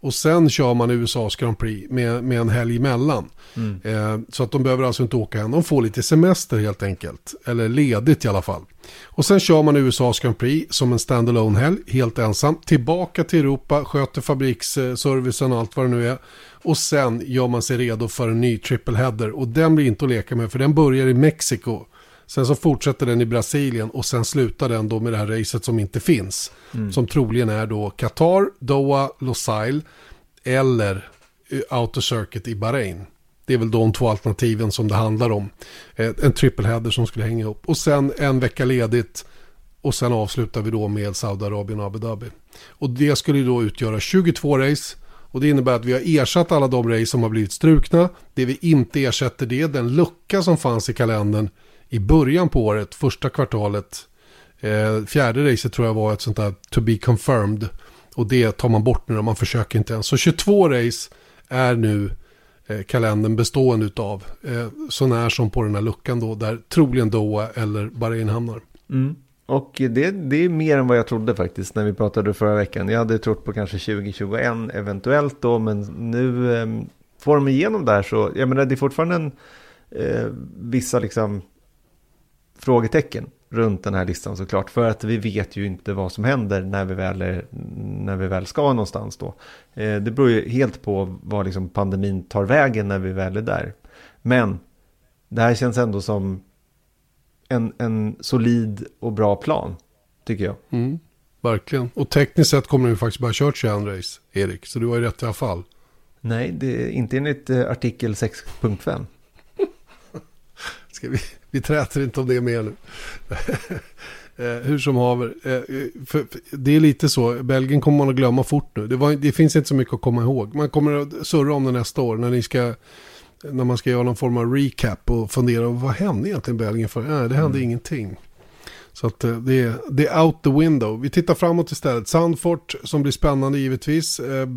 Och sen kör man USAs Grand Prix med, med en helg emellan. Mm. Eh, så att de behöver alltså inte åka än. De får lite semester helt enkelt. Eller ledigt i alla fall. Och sen kör man USAs Grand Prix som en standalone helg, helt ensam. Tillbaka till Europa, sköter fabriksservicen och allt vad det nu är. Och sen gör man sig redo för en ny triple header. Och den blir inte att leka med för den börjar i Mexiko. Sen så fortsätter den i Brasilien och sen slutar den då med det här racet som inte finns. Mm. Som troligen är då Qatar, Doha, Losail eller Outer Circuit i Bahrain. Det är väl de två alternativen som det handlar om. Eh, en trippelheader som skulle hänga upp. Och sen en vecka ledigt. Och sen avslutar vi då med Saudiarabien och Abu Dhabi. Och det skulle då utgöra 22 race. Och det innebär att vi har ersatt alla de race som har blivit strukna. Det vi inte ersätter det är den lucka som fanns i kalendern i början på året, första kvartalet. Eh, fjärde racet tror jag var ett sånt där to be confirmed. Och det tar man bort nu och man försöker inte ens. Så 22 race är nu eh, kalendern bestående utav, Eh, så när som på den här luckan då, där troligen Doha eller Bahrain hamnar. Mm. Och det, det är mer än vad jag trodde faktiskt när vi pratade förra veckan. Jag hade trott på kanske 2021 eventuellt då, men nu eh, får de igenom det här så, jag menar det är fortfarande en eh, vissa liksom frågetecken runt den här listan såklart. För att vi vet ju inte vad som händer när vi väl, är, när vi väl ska någonstans då. Eh, det beror ju helt på vad liksom pandemin tar vägen när vi väl är där. Men det här känns ändå som en, en solid och bra plan, tycker jag. Mm, verkligen. Och tekniskt sett kommer vi faktiskt bara kört 21 race, Erik. Så du har ju rätt i alla fall. Nej, det är inte enligt eh, artikel 6.5. Ska vi, vi träter inte om det mer nu. eh, hur som haver. Eh, för, för, det är lite så. Belgien kommer man att glömma fort nu. Det, var, det, finns inte så mycket att komma ihåg. Man kommer att surra om det nästa år. När, ni ska, när man ska göra någon form av recap och fundera. Vad hände egentligen Belgien? För? Nej, det hände mm. ingenting. Så att eh, det är, det är out the window. Vi tittar framåt istället. Sandfort som blir spännande givetvis. Eh,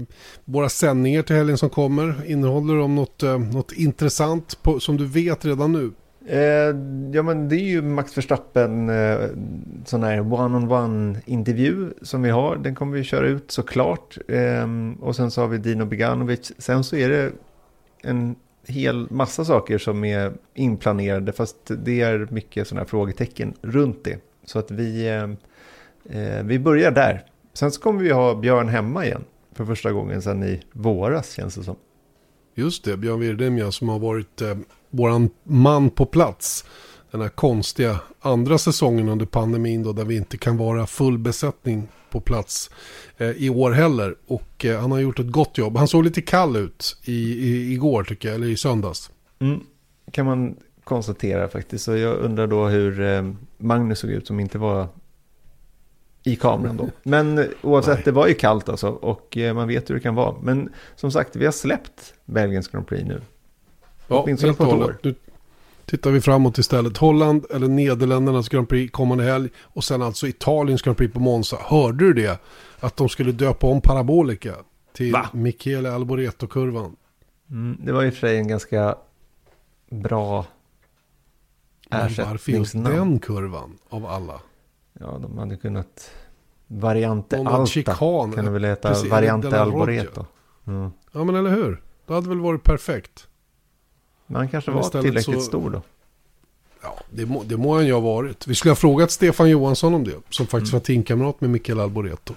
våra sändningar till helgen som kommer. Innehåller de något, eh, något intressant på, som du vet redan nu? Eh, ja men det är ju Max Verstappen eh, sån här one-on-one intervju som vi har. Den kommer vi köra ut såklart. Eh, och sen så har vi Dino Beganovic. Sen så är det en hel massa saker som är inplanerade fast det är mycket sådana här frågetecken runt det. Så att vi, eh, eh, vi börjar där. Sen så kommer vi ha Björn hemma igen för första gången sedan i våras känns det som. Just det, Björn Wirdemja som har varit eh, våran man på plats. Den här konstiga andra säsongen under pandemin då där vi inte kan vara full besättning på plats eh, i år heller. Och eh, han har gjort ett gott jobb. Han såg lite kall ut i, i, igår tycker jag, eller i söndags. Mm. Kan man konstatera faktiskt. Så jag undrar då hur eh, Magnus såg ut som inte var i kameran då. Men oavsett, Nej. det var ju kallt alltså och eh, man vet hur det kan vara. Men som sagt, vi har släppt Belgiens Grand Prix nu. Ja, helt och hållet. Nu tittar vi framåt istället. Holland eller Nederländernas Grand Prix kommande helg. Och sen alltså Italiens Grand Prix på Monza. Hörde du det? Att de skulle döpa om Parabolika till Va? Michele Alboreto-kurvan. Mm, det var i och för sig en ganska bra ersättningsnamn. Varför just den kurvan av alla? Ja, de hade kunnat... Variante Alta chikan. kan det väl heta. Precis, variante Alboreto. Mm. Ja, men eller hur? Det hade väl varit perfekt. Men han kanske var tillräckligt så... stor då. Ja, det må, det må han ju ha varit. Vi skulle ha frågat Stefan Johansson om det. Som faktiskt mm. var teamkamrat med Mikael Alboreto.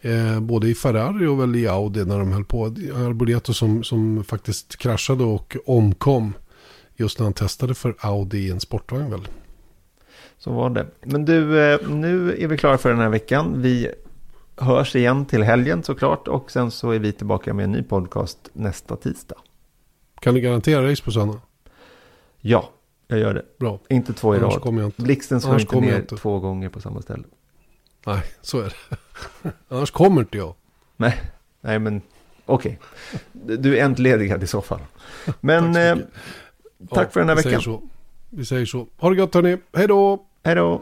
Eh, både i Ferrari och väl i Audi när de höll på. Alboreto som, som faktiskt kraschade och omkom. Just när han testade för Audi i en sportvagn väl. Så var det. Men du, eh, nu är vi klara för den här veckan. Vi hörs igen till helgen såklart. Och sen så är vi tillbaka med en ny podcast nästa tisdag. Kan du garantera race på söndag? Ja, jag gör det. Bra. Inte två i rad. Kommer jag inte. Blixten slår inte ner inte. två gånger på samma ställe. Nej, så är det. Annars kommer inte jag. Nej, nej men okej. Okay. Du är entledigad i så fall. Men tack, eh, tack ja, för den här veckan. Säger. Vi säger så. Ha det gott hörni. Hej då! Hej då!